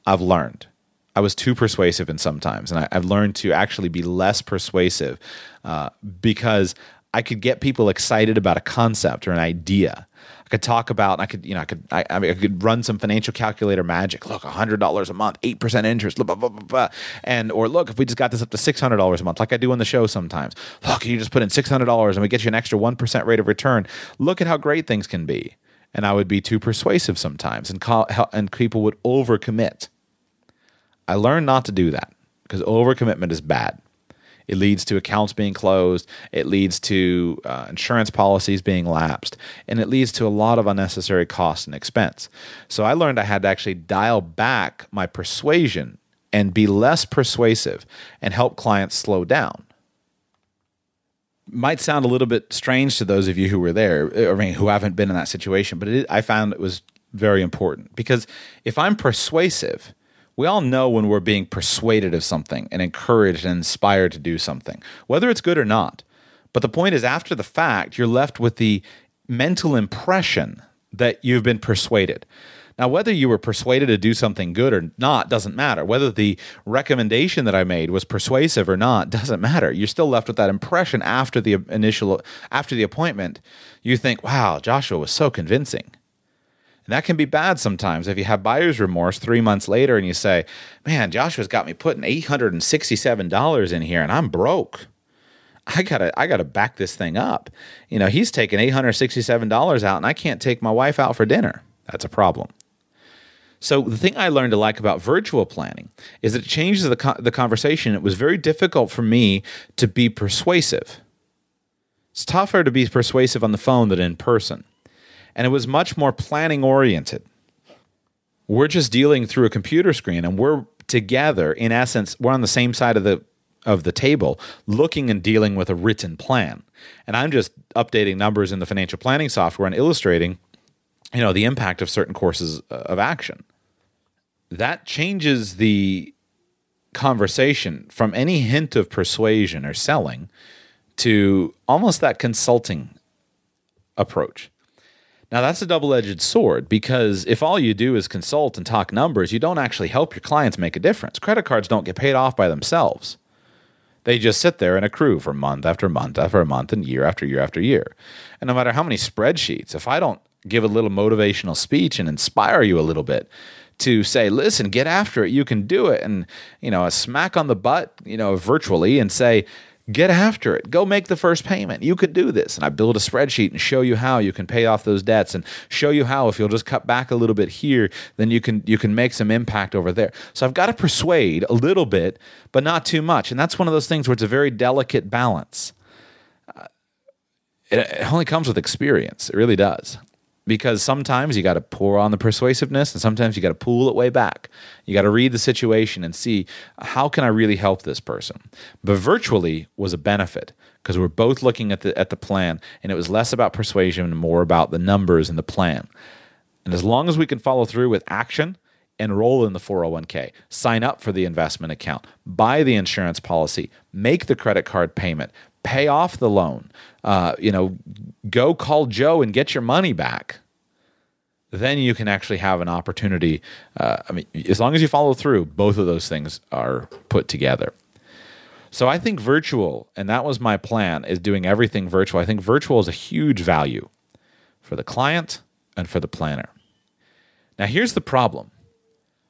I've learned. I was too persuasive in sometimes, and I, have learned to actually be less persuasive uh, because I could get people excited about a concept or an idea. I could talk about, I could, you know, I could, I, I, mean, I could run some financial calculator magic. Look, hundred dollars a month, eight percent interest, blah, blah, blah, and or look, if we just got this up to six hundred dollars a month, like I do on the show sometimes. Look, you just put in six hundred dollars and we get you an extra one percent rate of return. Look at how great things can be. And I would be too persuasive sometimes, and call, and people would overcommit. I learned not to do that because overcommitment is bad. It leads to accounts being closed. It leads to uh, insurance policies being lapsed. And it leads to a lot of unnecessary cost and expense. So I learned I had to actually dial back my persuasion and be less persuasive and help clients slow down. Might sound a little bit strange to those of you who were there, I mean, who haven't been in that situation, but it, I found it was very important because if I'm persuasive, we all know when we're being persuaded of something and encouraged and inspired to do something, whether it's good or not. But the point is, after the fact, you're left with the mental impression that you've been persuaded. Now, whether you were persuaded to do something good or not doesn't matter. Whether the recommendation that I made was persuasive or not doesn't matter. You're still left with that impression after the initial after the appointment. You think, "Wow, Joshua was so convincing." And that can be bad sometimes if you have buyer's remorse three months later and you say, man, Joshua's got me putting $867 in here and I'm broke. I gotta, I gotta back this thing up. You know, he's taking $867 out and I can't take my wife out for dinner. That's a problem. So the thing I learned to like about virtual planning is that it changes the, co- the conversation. It was very difficult for me to be persuasive. It's tougher to be persuasive on the phone than in person and it was much more planning oriented. We're just dealing through a computer screen and we're together in essence we're on the same side of the of the table looking and dealing with a written plan. And I'm just updating numbers in the financial planning software and illustrating you know the impact of certain courses uh, of action. That changes the conversation from any hint of persuasion or selling to almost that consulting approach. Now, that's a double edged sword because if all you do is consult and talk numbers, you don't actually help your clients make a difference. Credit cards don't get paid off by themselves. They just sit there and accrue for month after month after month and year after year after year. And no matter how many spreadsheets, if I don't give a little motivational speech and inspire you a little bit to say, listen, get after it, you can do it, and you know, a smack on the butt, you know, virtually, and say, Get after it. Go make the first payment. You could do this. And I build a spreadsheet and show you how you can pay off those debts and show you how if you'll just cut back a little bit here, then you can you can make some impact over there. So I've got to persuade a little bit, but not too much. And that's one of those things where it's a very delicate balance. Uh, it, it only comes with experience. It really does because sometimes you got to pour on the persuasiveness and sometimes you got to pull it way back. You got to read the situation and see how can I really help this person. But virtually was a benefit because we're both looking at the at the plan and it was less about persuasion and more about the numbers and the plan. And as long as we can follow through with action, enroll in the 401k, sign up for the investment account, buy the insurance policy, make the credit card payment, pay off the loan, uh, you know, go call Joe and get your money back. Then you can actually have an opportunity. Uh, I mean, as long as you follow through, both of those things are put together. So I think virtual, and that was my plan, is doing everything virtual. I think virtual is a huge value for the client and for the planner. Now, here's the problem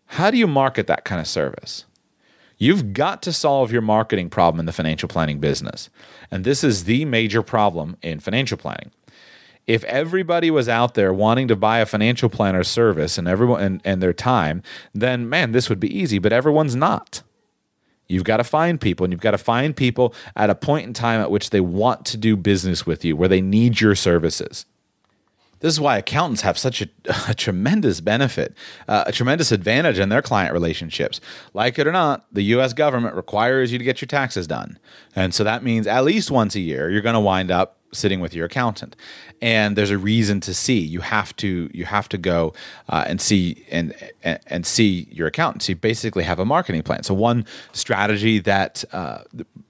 how do you market that kind of service? You've got to solve your marketing problem in the financial planning business. And this is the major problem in financial planning if everybody was out there wanting to buy a financial planner service and everyone and, and their time, then man, this would be easy, but everyone's not. You've got to find people, and you've got to find people at a point in time at which they want to do business with you, where they need your services. This is why accountants have such a, a tremendous benefit, uh, a tremendous advantage in their client relationships. Like it or not, the US government requires you to get your taxes done. And so that means at least once a year, you're going to wind up sitting with your accountant. And there's a reason to see. You have to you have to go uh, and see and, and, and see your accountant. So you basically have a marketing plan. So one strategy that uh,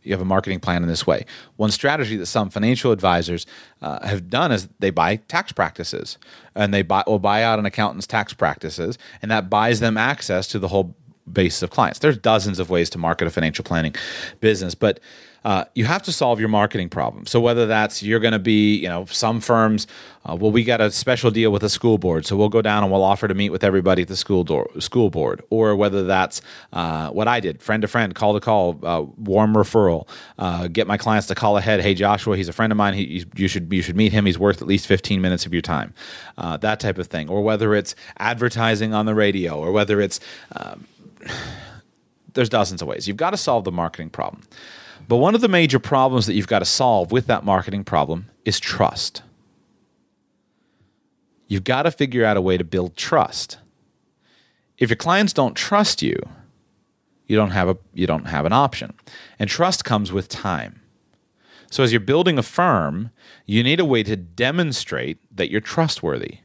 you have a marketing plan in this way. One strategy that some financial advisors uh, have done is they buy tax practices and they buy will buy out an accountant's tax practices and that buys them access to the whole base of clients. There's dozens of ways to market a financial planning business but uh, you have to solve your marketing problem. So whether that's you're going to be, you know, some firms, uh, well, we got a special deal with the school board, so we'll go down and we'll offer to meet with everybody at the school door, school board, or whether that's uh, what I did, friend to friend, call to call, uh, warm referral, uh, get my clients to call ahead. Hey, Joshua, he's a friend of mine. He, you should you should meet him. He's worth at least 15 minutes of your time, uh, that type of thing. Or whether it's advertising on the radio, or whether it's um, there's dozens of ways. You've got to solve the marketing problem. But one of the major problems that you've got to solve with that marketing problem is trust. You've got to figure out a way to build trust. If your clients don't trust you, you don't have a you don't have an option. And trust comes with time. So as you're building a firm, you need a way to demonstrate that you're trustworthy.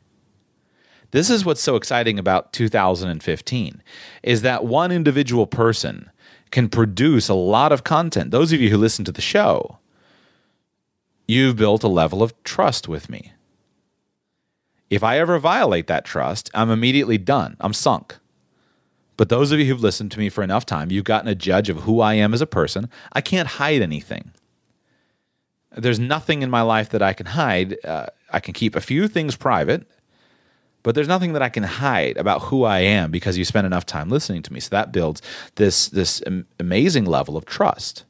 This is what's so exciting about 2015 is that one individual person can produce a lot of content. Those of you who listen to the show, you've built a level of trust with me. If I ever violate that trust, I'm immediately done. I'm sunk. But those of you who've listened to me for enough time, you've gotten a judge of who I am as a person. I can't hide anything. There's nothing in my life that I can hide. Uh, I can keep a few things private but there's nothing that I can hide about who I am because you spend enough time listening to me. So that builds this this amazing level of trust.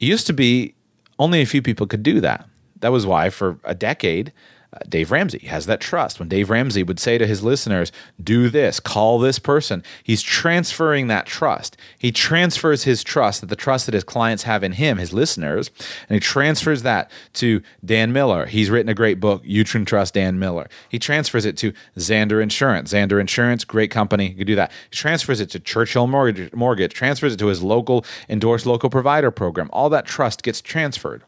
It used to be only a few people could do that. That was why for a decade uh, Dave Ramsey has that trust. When Dave Ramsey would say to his listeners, do this, call this person, he's transferring that trust. He transfers his trust, the trust that his clients have in him, his listeners, and he transfers that to Dan Miller. He's written a great book, You Can Trust Dan Miller. He transfers it to Zander Insurance. Zander Insurance, great company, you can do that. He transfers it to Churchill Mortgage, Mortgage, transfers it to his local endorsed local provider program. All that trust gets transferred.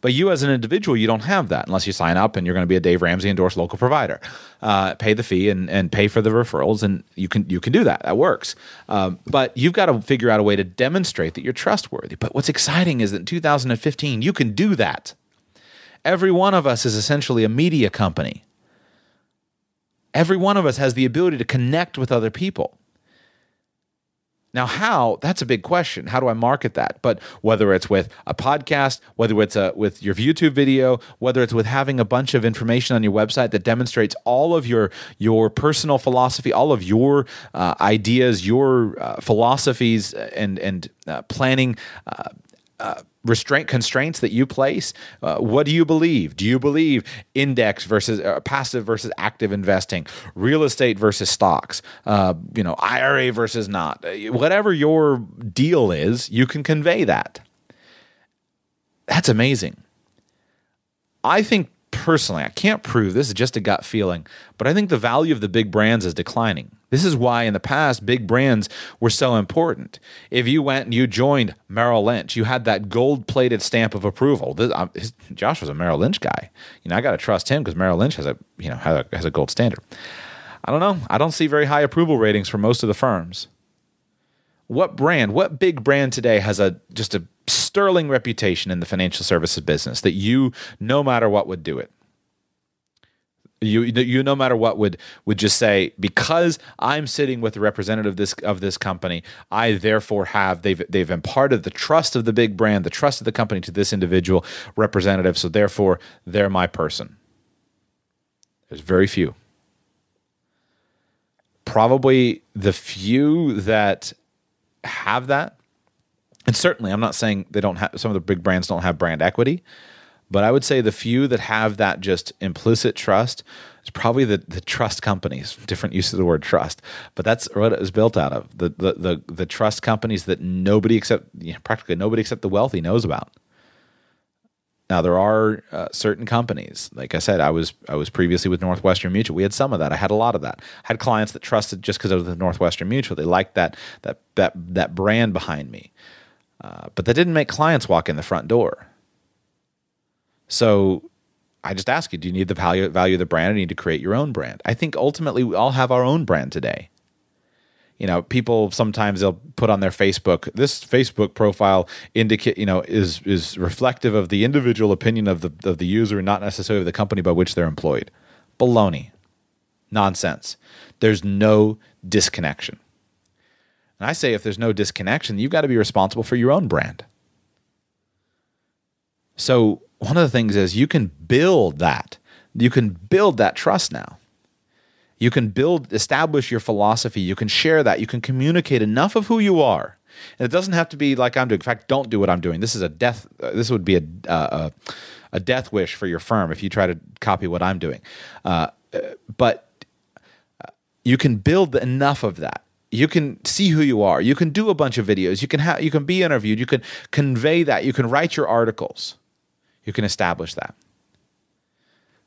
But you as an individual, you don't have that unless you sign up and you're going to be a Dave Ramsey endorsed local provider. Uh, pay the fee and, and pay for the referrals, and you can you can do that. That works. Um, but you've got to figure out a way to demonstrate that you're trustworthy. But what's exciting is that in 2015, you can do that. Every one of us is essentially a media company. Every one of us has the ability to connect with other people. Now, how? That's a big question. How do I market that? But whether it's with a podcast, whether it's a, with your YouTube video, whether it's with having a bunch of information on your website that demonstrates all of your your personal philosophy, all of your uh, ideas, your uh, philosophies, and and uh, planning uh, restraint constraints that you place uh, what do you believe? Do you believe index versus uh, passive versus active investing real estate versus stocks uh, you know ira versus not? Uh, whatever your deal is you can convey that. That's amazing. I think personally i can't prove this is just a gut feeling but i think the value of the big brands is declining this is why in the past big brands were so important. If you went and you joined Merrill Lynch, you had that gold-plated stamp of approval. This, his, Josh was a Merrill Lynch guy. You know, I got to trust him because Merrill Lynch has a you know has a, has a gold standard. I don't know. I don't see very high approval ratings for most of the firms. What brand, what big brand today has a just a sterling reputation in the financial services business that you, no matter what, would do it? You, you no matter what would would just say because I'm sitting with a representative of this of this company, I therefore have they've they've imparted the trust of the big brand, the trust of the company to this individual representative, so therefore they're my person. There's very few. Probably the few that have that, and certainly I'm not saying they don't have some of the big brands don't have brand equity, But I would say the few that have that just implicit trust is probably the, the trust companies. Different use of the word trust, but that's what it was built out of. The the the, the trust companies that nobody except you know, practically nobody except the wealthy knows about. Now there are uh, certain companies, like I said, I was I was previously with Northwestern Mutual. We had some of that. I had a lot of that. I had clients that trusted just because I was with Northwestern Mutual. They liked that that that that brand behind me, uh, but that didn't make clients walk in the front door. So I just ask you: Do you need the value value of the brand? Or do you need to create your own brand? I think ultimately we all have our own brand today. You know people sometimes they'll put on their facebook this facebook profile indicate you know is is reflective of the individual opinion of the of the user and not necessarily of the company by which they're employed. Baloney. Nonsense. There's no disconnection. And i say if there's no disconnection you've got to be responsible for your own brand. So one of the things is you can build that you can build that trust now you can build, establish your philosophy. You can share that. You can communicate enough of who you are. And it doesn't have to be like I'm doing. In fact, don't do what I'm doing. This is a death. Uh, this would be a, uh, a death wish for your firm if you try to copy what I'm doing. Uh, but uh, you can build enough of that. You can see who you are. You can do a bunch of videos. You can have. You can be interviewed. You can convey that. You can write your articles. You can establish that.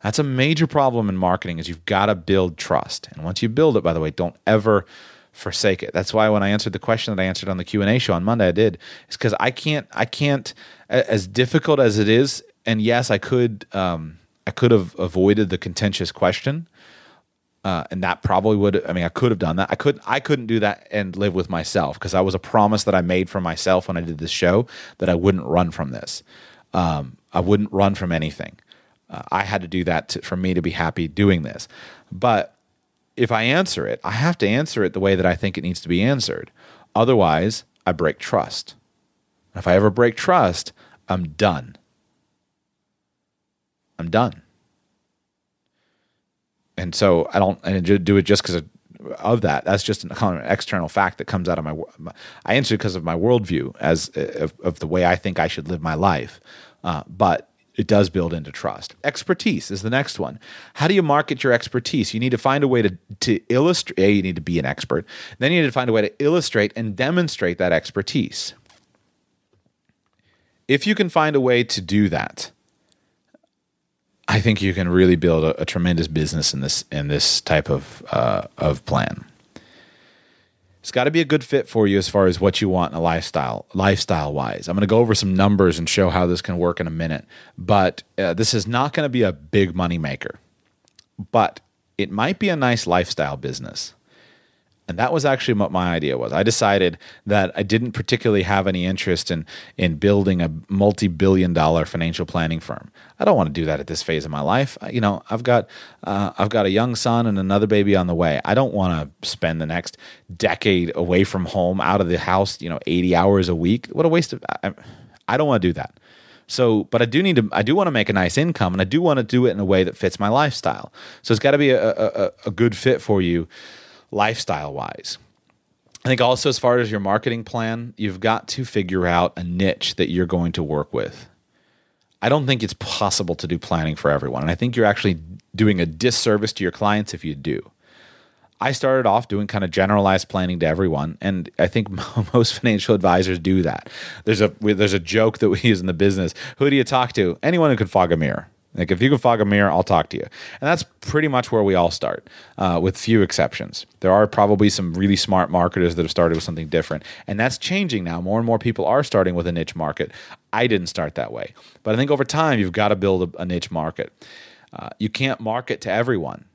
That's a major problem in marketing is you've got to build trust. And once you build it, by the way, don't ever forsake it. That's why when I answered the question that I answered on the Q&A show on Monday I did is cuz I can't I can't as difficult as it is and yes, I could um, I could have avoided the contentious question. Uh, and that probably would I mean I could have done that. I could I couldn't do that and live with myself because I was a promise that I made for myself when I did this show that I wouldn't run from this. Um, I wouldn't run from anything. Uh, I had to do that to, for me to be happy doing this. But if I answer it, I have to answer it the way that I think it needs to be answered. Otherwise, I break trust. If I ever break trust, I'm done. I'm done. And so I don't and do it just because of, that. That's just an, an external fact that comes out of my. I answer because of my worldview as of, of, the way I think I should live my life. Uh, but it does build into trust. Expertise is the next one. How do you market your expertise? You need to find a way to, to illustrate, you need to be an expert. Then you need to find a way to illustrate and demonstrate that expertise. If you can find a way to do that, I think you can really build a, a tremendous business in this in this type of uh, of plan. It's got to be a good fit for you as far as what you want in a lifestyle, lifestyle wise. I'm going to go over some numbers and show how this can work in a minute. But uh, this is not going to be a big money maker, but it might be a nice lifestyle business. And that was actually what my idea was. I decided that I didn't particularly have any interest in in building a multi-billion dollar financial planning firm. I don't want to do that at this phase of my life. You know, I've got uh, I've got a young son and another baby on the way. I don't want to spend the next decade away from home, out of the house. You know, eighty hours a week. What a waste of. I, I don't want to do that. So, but I do need to, I do want to make a nice income and I do want to do it in a way that fits my lifestyle. So it's got to be a, a, a good fit for you lifestyle wise. I think also, as far as your marketing plan, you've got to figure out a niche that you're going to work with. I don't think it's possible to do planning for everyone. And I think you're actually doing a disservice to your clients if you do. I started off doing kind of generalized planning to everyone, and I think most financial advisors do that. There's a there's a joke that we use in the business. Who do you talk to? Anyone who can fog a mirror. Like if you can fog a mirror, I'll talk to you. And that's pretty much where we all start, uh, with few exceptions. There are probably some really smart marketers that have started with something different, and that's changing now. More and more people are starting with a niche market. I didn't start that way, but I think over time you've got to build a, a niche market. Uh, you can't market to everyone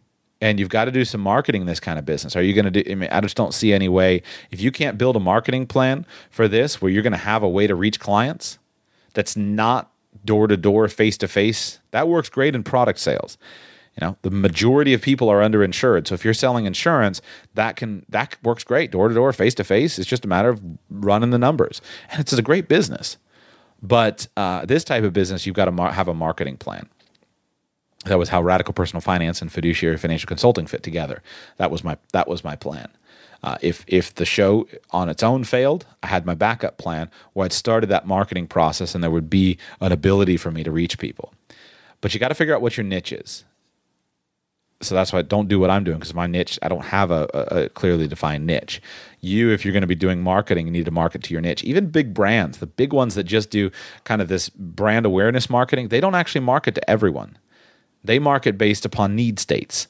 and you've got to do some marketing in this kind of business. Are you going to do? I, mean, I just don't see any way. If you can't build a marketing plan for this, where you're going to have a way to reach clients, that's not door to door, face to face. That works great in product sales. You know, the majority of people are underinsured. So if you're selling insurance, that can that works great door to door, face to face. It's just a matter of running the numbers, and it's a great business. But uh, this type of business, you've got to mar- have a marketing plan. That was how radical personal finance and fiduciary financial consulting fit together. That was my that was my plan. Uh, if if the show on its own failed, I had my backup plan where I'd started that marketing process, and there would be an ability for me to reach people. but you got to figure out what your niche is. So that's why I don't do what I'm doing because my niche, I don't have a, a, clearly defined niche. You, if you're going to be doing marketing, you need to market to your niche. Even big brands, the big ones that just do kind of this brand awareness marketing, they don't actually market to everyone. They market based upon need states.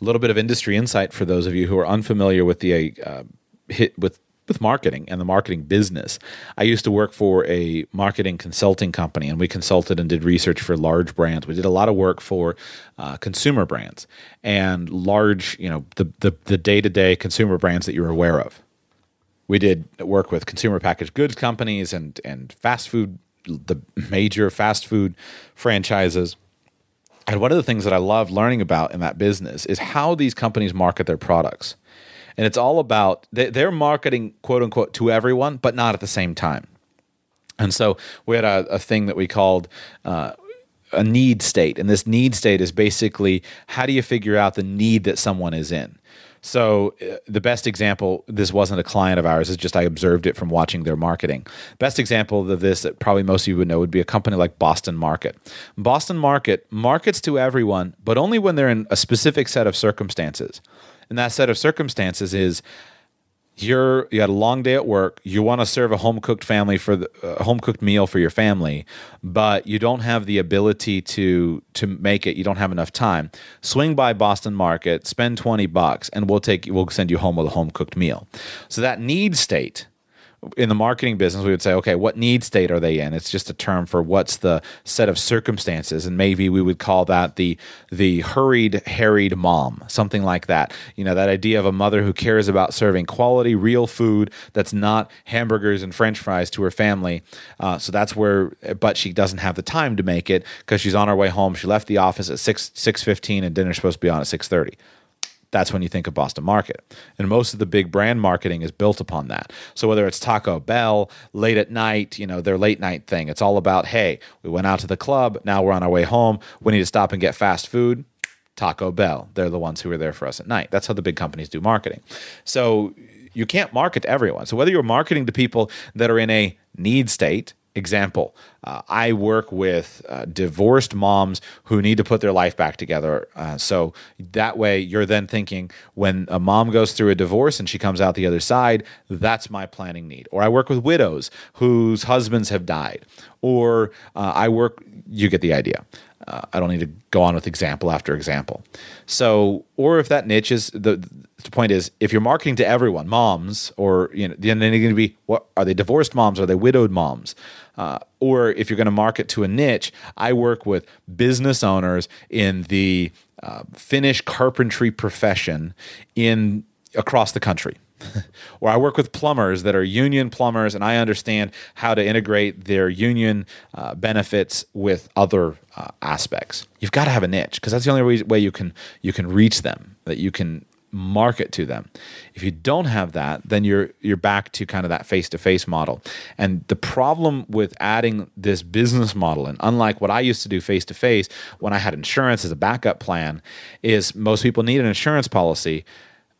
A little bit of industry insight for those of you who are unfamiliar with the uh, hit with with marketing and the marketing business. I used to work for a marketing consulting company, and we consulted and did research for large brands. We did a lot of work for uh, consumer brands and large, you know, the the day to day consumer brands that you're aware of. We did work with consumer packaged goods companies and and fast food, the major fast food franchises. And one of the things that I love learning about in that business is how these companies market their products and it's all about they're marketing quote unquote to everyone, but not at the same time. And so we had a, a thing that we called. Uh, a need state. And this need state is basically how do you figure out the need that someone is in? So uh, the best example, this wasn't a client of ours, it's just I observed it from watching their marketing. Best example of this that probably most of you would know would be a company like Boston Market. Boston Market markets to everyone, but only when they're in a specific set of circumstances And that set of circumstances is you're you had a long day at work. You want to serve a home cooked family for the uh, home cooked meal for your family but you don't have the ability to to make it. You don't have enough time. Swing by boston market spend 20 bucks and we'll take we'll send you home with a home cooked meal. So that need state in the marketing business, we would say, okay, what need state are they in? It's just a term for what's the set of circumstances, and maybe we would call that the the hurried, harried mom, something like that. You know, that idea of a mother who cares about serving quality, real food that's not hamburgers and French fries to her family. Uh, so that's where, but she doesn't have the time to make it because she's on her way home. She left the office at six six fifteen, and dinner's supposed to be on at six thirty that's when you think of Boston Market. And most of the big brand marketing is built upon that. So whether it's Taco Bell, late at night, you know, their late night thing, it's all about, hey, we went out to the club, now we're on our way home, we need to stop and get fast food. Taco Bell, they're the ones who are there for us at night. That's how the big companies do marketing. So you can't market to everyone. So whether you're marketing to people that are in a need state, Example, uh, I work with uh, divorced moms who need to put their life back together. Uh, so that way, you're then thinking when a mom goes through a divorce and she comes out the other side, that's my planning need. Or I work with widows whose husbands have died. Or uh, I work, you get the idea. Uh, I don't need to go on with example after example. So, or if that niche is the, the point is, if you're marketing to everyone, moms, or you know, then they're going to be what are they divorced moms? Are they widowed moms? Uh, or if you're going to market to a niche, I work with business owners in the uh, finish carpentry profession in across the country. or I work with plumbers that are union plumbers, and I understand how to integrate their union uh, benefits with other uh, aspects. You've got to have a niche because that's the only way you can you can reach them. That you can market to them. If you don't have that, then you're you're back to kind of that face-to-face model. And the problem with adding this business model and unlike what I used to do face-to-face when I had insurance as a backup plan is most people need an insurance policy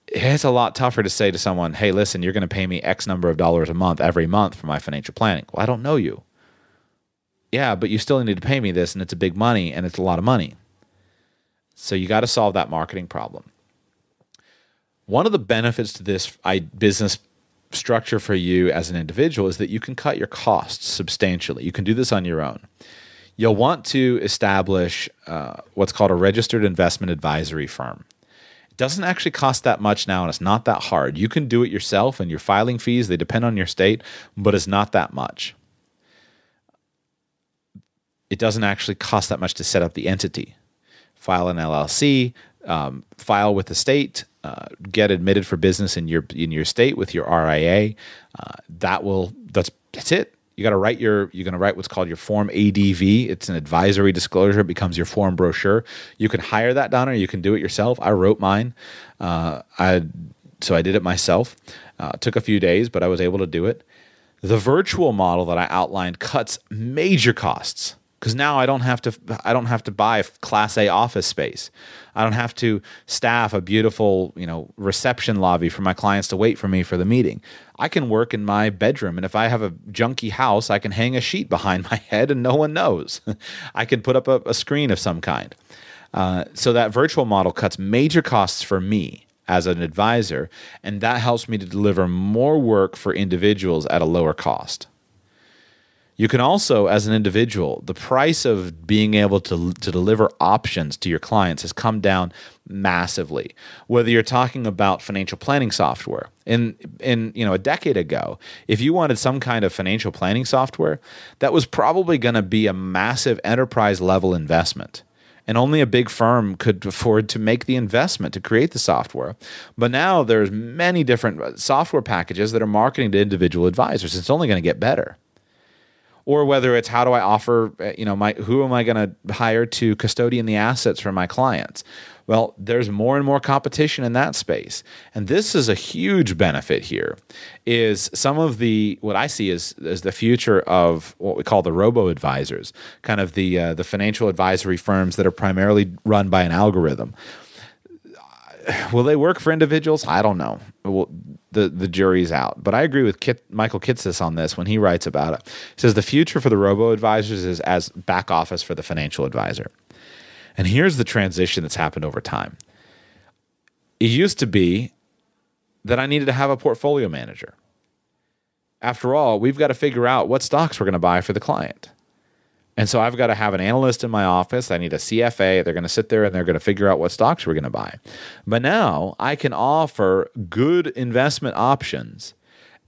it's a lot tougher to say to someone, hey, listen, you're going to pay me X number of dollars a month every month for my financial planning. Well, I don't know you. Yeah, but you still need to pay me this, and it's a big money and it's a lot of money. So you got to solve that marketing problem. One of the benefits to this business structure for you as an individual is that you can cut your costs substantially. You can do this on your own. You'll want to establish uh, what's called a registered investment advisory firm doesn't actually cost that much now and it's not that hard. You can do it yourself and your filing fees, they depend on your state, but it's not that much. It doesn't actually cost that much to set up the entity. File an LLC, um, file with the state, uh, get admitted for business in your in your state with your RIA. Uh, that will that's that's it you got to write your you're going to write what's called your form adv it's an advisory disclosure. It becomes your form brochure. You can hire that done or you can do it yourself. I wrote mine uh, i so i did it myself. Uh, took a few days but i was able to do it. The virtual model that i outlined cuts major costs because now I don't have to I don't have to buy class A office space. I don't have to staff a beautiful, you know, reception lobby for my clients to wait for me for the meeting. I can work in my bedroom and if I have a junky house, I can hang a sheet behind my head and no one knows. I can put up a, a screen of some kind. Uh, so that virtual model cuts major costs for me as an advisor, and that helps me to deliver more work for individuals at a lower cost. You can also, as an individual, the price of being able to, to deliver options to your clients has come down massively. Whether you're talking about financial planning software, in in you know a decade ago, if you wanted some kind of financial planning software, that was probably going to be a massive enterprise level investment and only a big firm could afford to make the investment to create the software. But now there's many different software packages that are marketing to individual advisors. It's only going to get better or whether it's how do I offer, uh, you know, my who am I going to hire to custodian the assets for my clients? Well, there's more and more competition in that space. And this is a huge benefit here is some of the what I see is is the future of what we call the robo advisors, kind of the uh, the financial advisory firms that are primarily run by an algorithm will they work for individuals? I don't know. Well, the the jury's out. But I agree with Kit, Michael Kitces on this when he writes about it. He says the future for the robo advisors is as back office for the financial advisor. And here's the transition that's happened over time. It used to be that I needed to have a portfolio manager. After all, we've got to figure out what stocks we're going to buy for the client. And so I've got to have an analyst in my office. I need a CFA. They're going to sit there and they're going to figure out what stocks we're going to buy. But now I can offer good investment options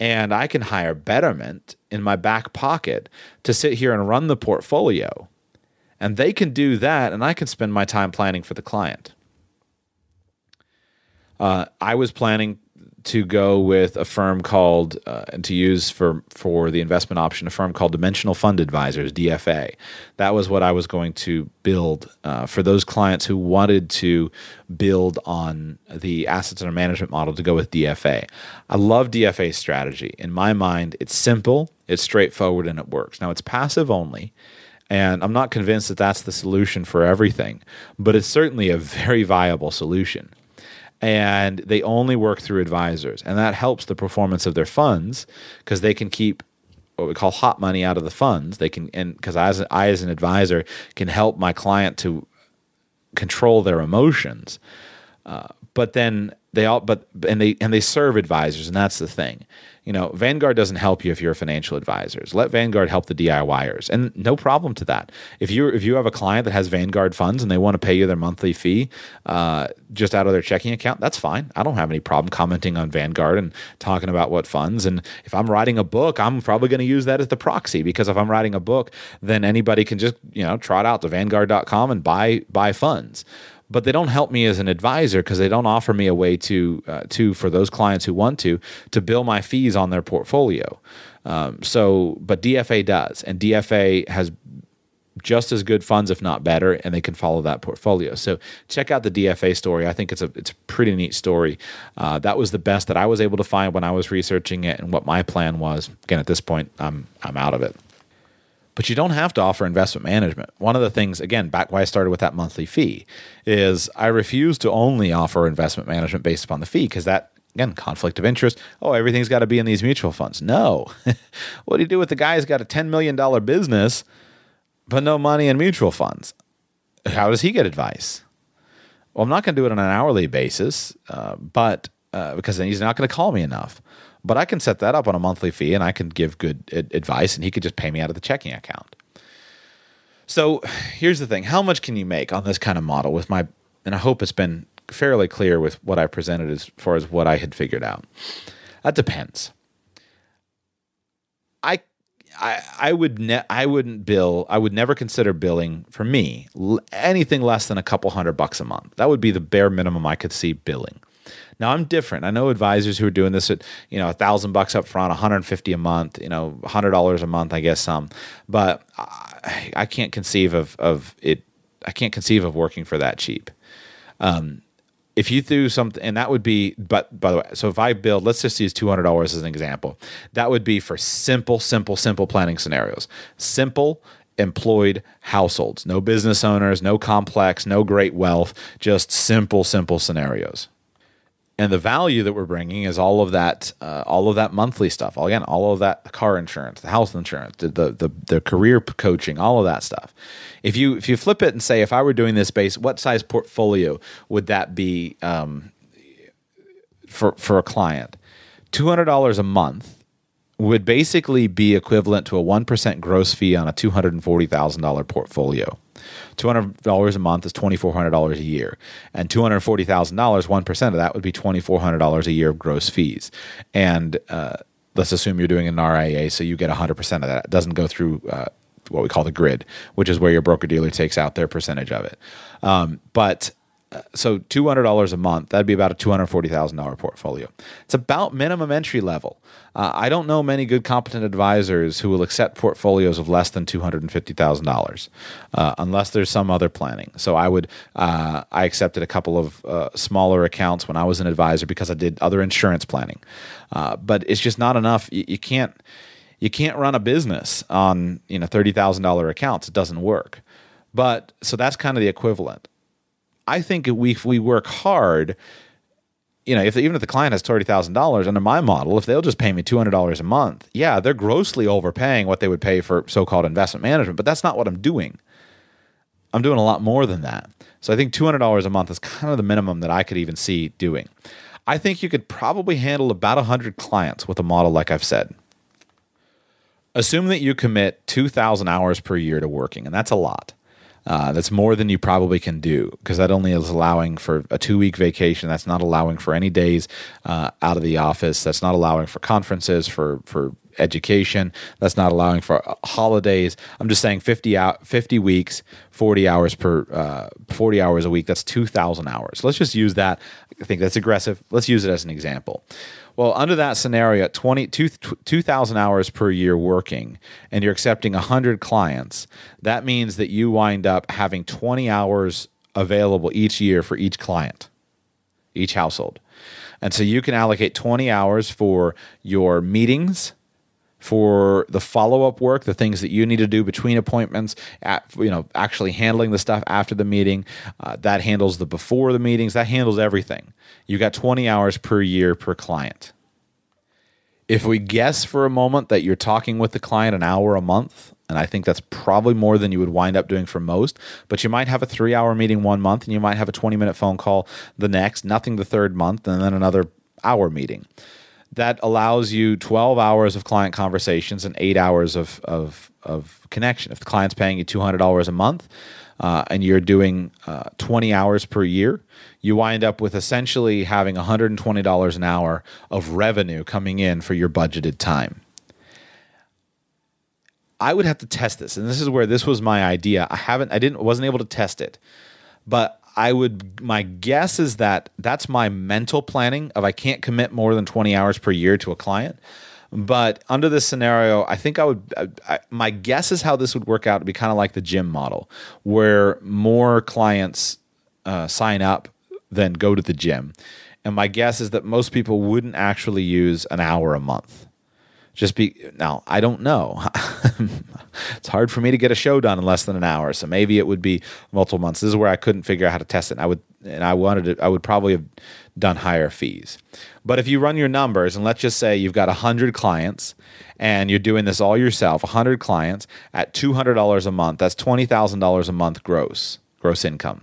and I can hire Betterment in my back pocket to sit here and run the portfolio. And they can do that, and I can spend my time planning for the client. Uh, I was planning to go with a firm called uh, and to use for for the investment option a firm called Dimensional Fund Advisors DFA. That was what I was going to build uh, for those clients who wanted to build on the assets under management model to go with DFA. I love DFA's strategy. In my mind, it's simple, it's straightforward, and it works. Now it's passive only. And I'm not convinced that that's the solution for everything, but it's certainly a very viable solution and they only work through advisors. And that helps the performance of their funds because they can keep what we call hot money out of the funds. They can, and because I, I, as an advisor, can help my client to control their emotions. Uh, but then they all, but and they and they serve advisors, and that's the thing you know, Vanguard doesn't help you if you're a financial advisor. Let Vanguard help the DIYers, and no problem to that. If you if you have a client that has Vanguard funds and they want to pay you their monthly fee uh, just out of their checking account, that's fine. I don't have any problem commenting on Vanguard and talking about what funds. And if I'm writing a book, I'm probably going to use that as the proxy because if I'm writing a book, then anybody can just you know trot out to Vanguard.com and buy buy funds but they don't help me as an advisor because they don't offer me a way to uh, to for those clients who want to to bill my fees on their portfolio. Um, so, but DFA does, and DFA has just as good funds, if not better, and they can follow that portfolio. So check out the DFA story. I think it's a it's a pretty neat story. Uh, that was the best that I was able to find when I was researching it, and what my plan was. Again, at this point, I'm I'm out of it. But you don't have to offer investment management. One of the things, again, back why I started with that monthly fee, is I refuse to only offer investment management based upon the fee because that again conflict of interest. Oh everything's got to be in these mutual funds. No. What do you do with the guy who's got a $10 million business but no money in mutual funds? How does he get advice? Well i'm not going to do it on an hourly basis uh, but uh, because then he's not going to call me enough but I can set that up on a monthly fee and I can give good advice and he could just pay me out of the checking account. So here's the thing how much can you make on this kind of model with my, and I hope it's been fairly clear with what I presented as far as what I had figured out. That depends. I I, I would ne- I wouldn't bill I would never consider billing for me l- anything less than a couple hundred bucks a month. That would be the bare minimum I could see billing. Now I'm different. I know advisors who are doing this at you know a thousand bucks up front, 150 a month, you know, hundred dollars a month, I guess some, but I, I, can't conceive of of it. I can't conceive of working for that cheap. Um, if you threw something, and that would be, but by the way, so if I build, let's just use two hundred dollars as an example. That would be for simple, simple, simple planning scenarios. Simple employed households, no business owners, no complex, no great wealth, just simple, simple scenarios. And the value that we're bringing is all of that, uh, all of that monthly stuff. Again, all of that car insurance, the house insurance, the, the the career coaching, all of that stuff. If you if you flip it and say, if I were doing this base, what size portfolio would that be um, for for a client? Two hundred dollars a month would basically be equivalent to a 1% gross fee on a $240,000 portfolio. $200 a month is $2,400 a year. And $240,000, 1% of that would be $2,400 a year of gross fees. And uh, let's assume you're doing an RIA, so you get 100% of that. It doesn't go through uh, what we call the grid, which is where your broker dealer takes out their percentage of it. Um, but so two hundred dollars a month. That'd be about a two hundred forty thousand dollar portfolio. It's about minimum entry level. Uh, I don't know many good competent advisors who will accept portfolios of less than two hundred and fifty thousand uh, dollars, unless there's some other planning. So I would uh, I accepted a couple of uh, smaller accounts when I was an advisor because I did other insurance planning, uh, but it's just not enough. You, can't you can't run a business on you know thirty thousand dollar accounts. It doesn't work. But so that's kind of the equivalent. I think we, if we work hard, you know, if even if the client has thirty thousand dollars under my model, if they'll just pay me two hundred dollars a month, yeah, they're grossly overpaying what they would pay for so-called investment management. But that's not what I'm doing. I'm doing a lot more than that. So I think two hundred dollars a month is kind of the minimum that I could even see doing. I think you could probably handle about hundred clients with a model like I've said. Assume that you commit two thousand hours per year to working, and that's a lot. Uh, that's more than you probably can do because that only is allowing for a two week vacation. That's not allowing for any days uh, out of the office. That's not allowing for conferences, for, for education. That's not allowing for uh, holidays. I'm just saying 50, out, 50 weeks, 40 hours per uh, 40 hours a week. That's 2,000 hours. Let's just use that. I think that's aggressive. Let's use it as an example. Well, under that scenario, at 20, 2,000 hours per year working, and you're accepting 100 clients, that means that you wind up having 20 hours available each year for each client, each household. And so you can allocate 20 hours for your meetings, for the follow-up work, the things that you need to do between appointments, at, you know, actually handling the stuff after the meeting. Uh, that handles the before the meetings. That handles everything. You got 20 hours per year per client. If we guess for a moment that you're talking with the client an hour a month, and I think that's probably more than you would wind up doing for most, but you might have a three hour meeting one month and you might have a 20 minute phone call the next, nothing the third month, and then another hour meeting that allows you 12 hours of client conversations and eight hours of, of, of connection. If the client's paying you $200 a month uh, and you're doing uh, 20 hours per year, you wind up with essentially having $120 an hour of revenue coming in for your budgeted time. I would have to test this, and this is where this was my idea. I haven't, I didn't, wasn't able to test it, but I would my guess is that that's my mental planning of I can't commit more than 20 hours per year to a client. But under this scenario, I think I would. I, my guess is how this would work out to be kind of like the gym model, where more clients uh, sign up than go to the gym. And my guess is that most people wouldn't actually use an hour a month just be now i don't know. It's hard for me to get a show done in less than an hour so maybe it would be multiple months. This is where i couldn't figure out how to test it and i would and i wanted to i would probably have done higher fees. But if you run your numbers and let's just say you've got 100 clients and you're doing this all yourself 100 clients at $200 a month that's $20000 a month gross gross income.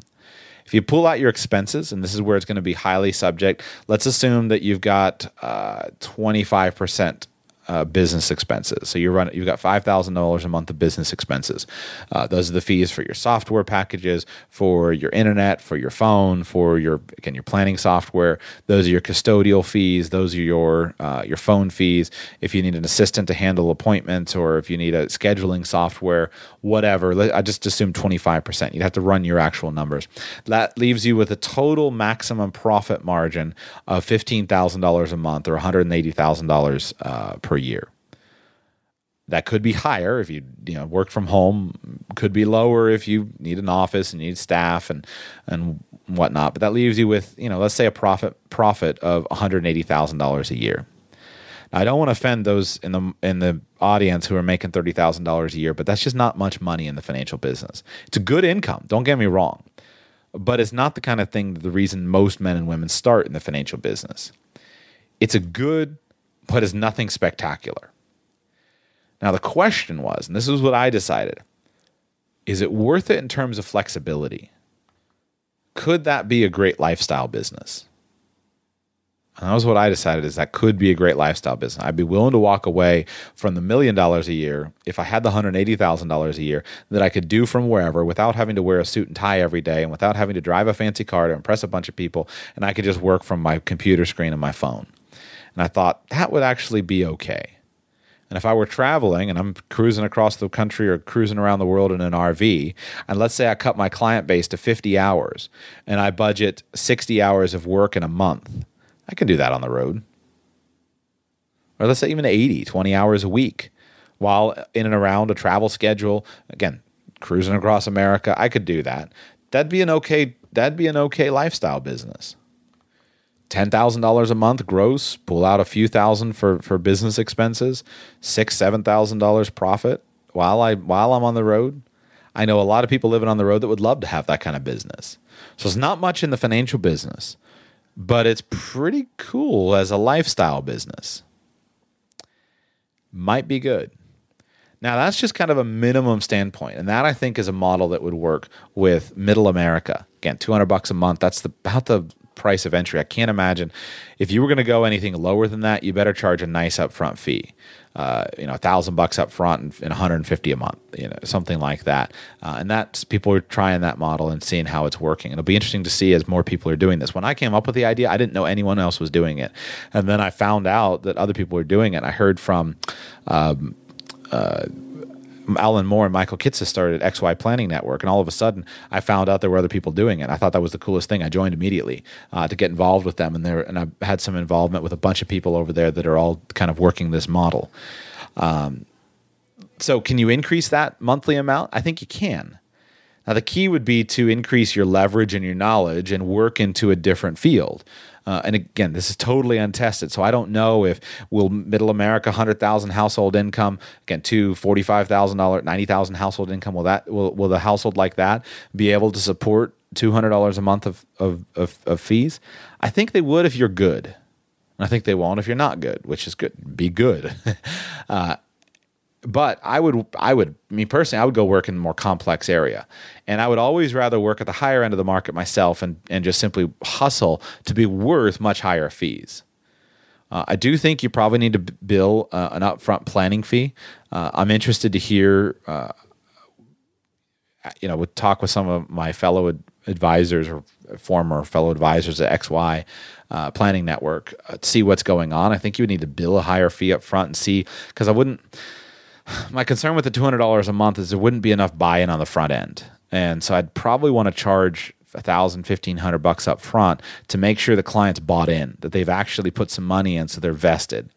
If you pull out your expenses, and this is where it's going to be highly subject, let's assume that you've got uh, 25% uh, business expenses. So you run you've got five thousand dollars a month of business expenses. Uh, those are the fees for your software packages, for your internet, for your phone, for your again your planning software. Those are your custodial fees. Those are your uh, your phone fees. If you need an assistant to handle appointments, or if you need a scheduling software, whatever. I just assume twenty five percent. You'd have to run your actual numbers. That leaves you with a total maximum profit margin of fifteen thousand dollars a month or one hundred and eighty thousand uh, dollars per per year. That could be higher if you you know work from home. Could be lower if you need an office and need staff and and whatnot. But that leaves you with you know let's say a profit profit of one hundred eighty thousand dollars a year. I don't want to offend those in the in the audience who are making thirty thousand dollars a year, but that's just not much money in the financial business. It's a good income. Don't get me wrong, but it's not the kind of thing. The reason most men and women start in the financial business. It's a good, but it's nothing spectacular. Now the question was, and this is what I decided: is it worth it in terms of flexibility? Could that be a great lifestyle business? And that was what I decided is that could be a great lifestyle business. I'd be willing to walk away from the million dollars a year if I had the $180,000 a year that I could do from wherever without having to wear a suit and tie every day and without having to drive a fancy car to impress a bunch of people. And I could just work from my computer screen and my phone. And I thought that would actually be okay. And if I were traveling and I'm cruising across the country or cruising around the world in an RV, and let's say I cut my client base to 50 hours and I budget 60 hours of work in a month I can do that on the road. Or let's say even 80, 20 hours a week while in and around a travel schedule. Again, cruising across America, I could do that. That'd be an okay that'd be an okay lifestyle business. $10,000 a month gross, pull out a few thousand for, for business expenses, six, $7,000 profit while I while I'm on the road. I know a lot of people living on the road that would love to have that kind of business. So it's not much in the financial business but it's pretty cool as a lifestyle business. Might be good. Now, that's just kind of a minimum standpoint. And that I think is a model that would work with middle America. Again, 200 bucks a month. That's the, about the price of entry. I can't imagine if you were going to go anything lower than that, you better charge a nice upfront fee uh, you know, a thousand bucks up front and, and 150 a month, you know, something like that. Uh, and that's people are trying that model and seeing how it's working. It'll be interesting to see as more people are doing this. When I came up with the idea, I didn't know anyone else was doing it, and then I found out that other people were doing it. I heard from. Um, uh, Alan Moore and Michael Kitces started XY Planning Network, and all of a sudden, I found out there were other people doing it. I thought that was the coolest thing. I joined immediately uh, to get involved with them, and there, and I had some involvement with a bunch of people over there that are all kind of working this model. Um, so, can you increase that monthly amount? I think you can. Now, the key would be to increase your leverage and your knowledge and work into a different field. Uh, and again, this is totally untested, so I don't know if will Middle America hundred thousand household income again to forty five thousand dollar ninety thousand household income will that will will the household like that be able to support two hundred dollars a month of, of, of of fees? I think they would if you're good. I think they won't if you're not good, which is good. Be good. uh, but I would, I would, me personally, I would go work in a more complex area, and I would always rather work at the higher end of the market myself and and just simply hustle to be worth much higher fees. Uh, I do think you probably need to bill uh, an upfront planning fee. Uh, I'm interested to hear, uh, you know, would talk with some of my fellow ad- advisors or former fellow advisors at XY uh, Planning Network uh, see what's going on. I think you would need to bill a higher fee up front and see because I wouldn't my concern with the $200 a month is there wouldn't be enough buy-in on the front end and so i'd probably want to charge a thousand, fifteen hundred bucks up front to make sure the client's bought in, that they've actually put some money in, so they're vested.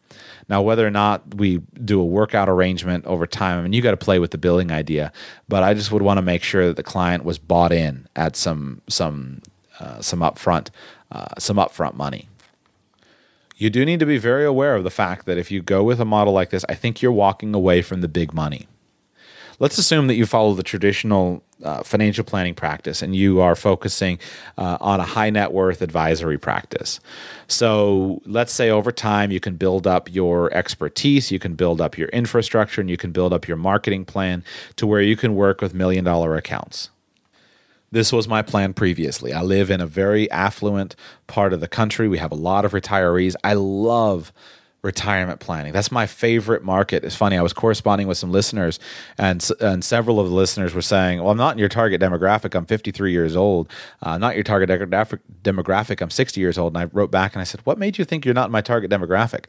Now, whether or not we do a workout arrangement over time, I mean, you got to play with the billing idea, but I just would want to make sure that the client was bought in at some some uh, some upfront uh, some upfront money you do need to be very aware of the fact that if you go with a model like this, I think you're walking away from the big money. Let's assume that you follow the traditional uh, financial planning practice and you are focusing uh, on a high net worth advisory practice. So, let's say over time you can build up your expertise, you can build up your infrastructure, and you can build up your marketing plan to where you can work with million dollar accounts. This was my plan previously. I live in a very affluent part of the country. We have a lot of retirees. I love retirement planning. That's my favorite market. It's funny. I was corresponding with some listeners, and and several of the listeners were saying, "Well, I'm not in your target demographic. I'm 53 years old. Uh, not your target demographic. I'm 60 years old." And I wrote back and I said, "What made you think you're not in my target demographic?"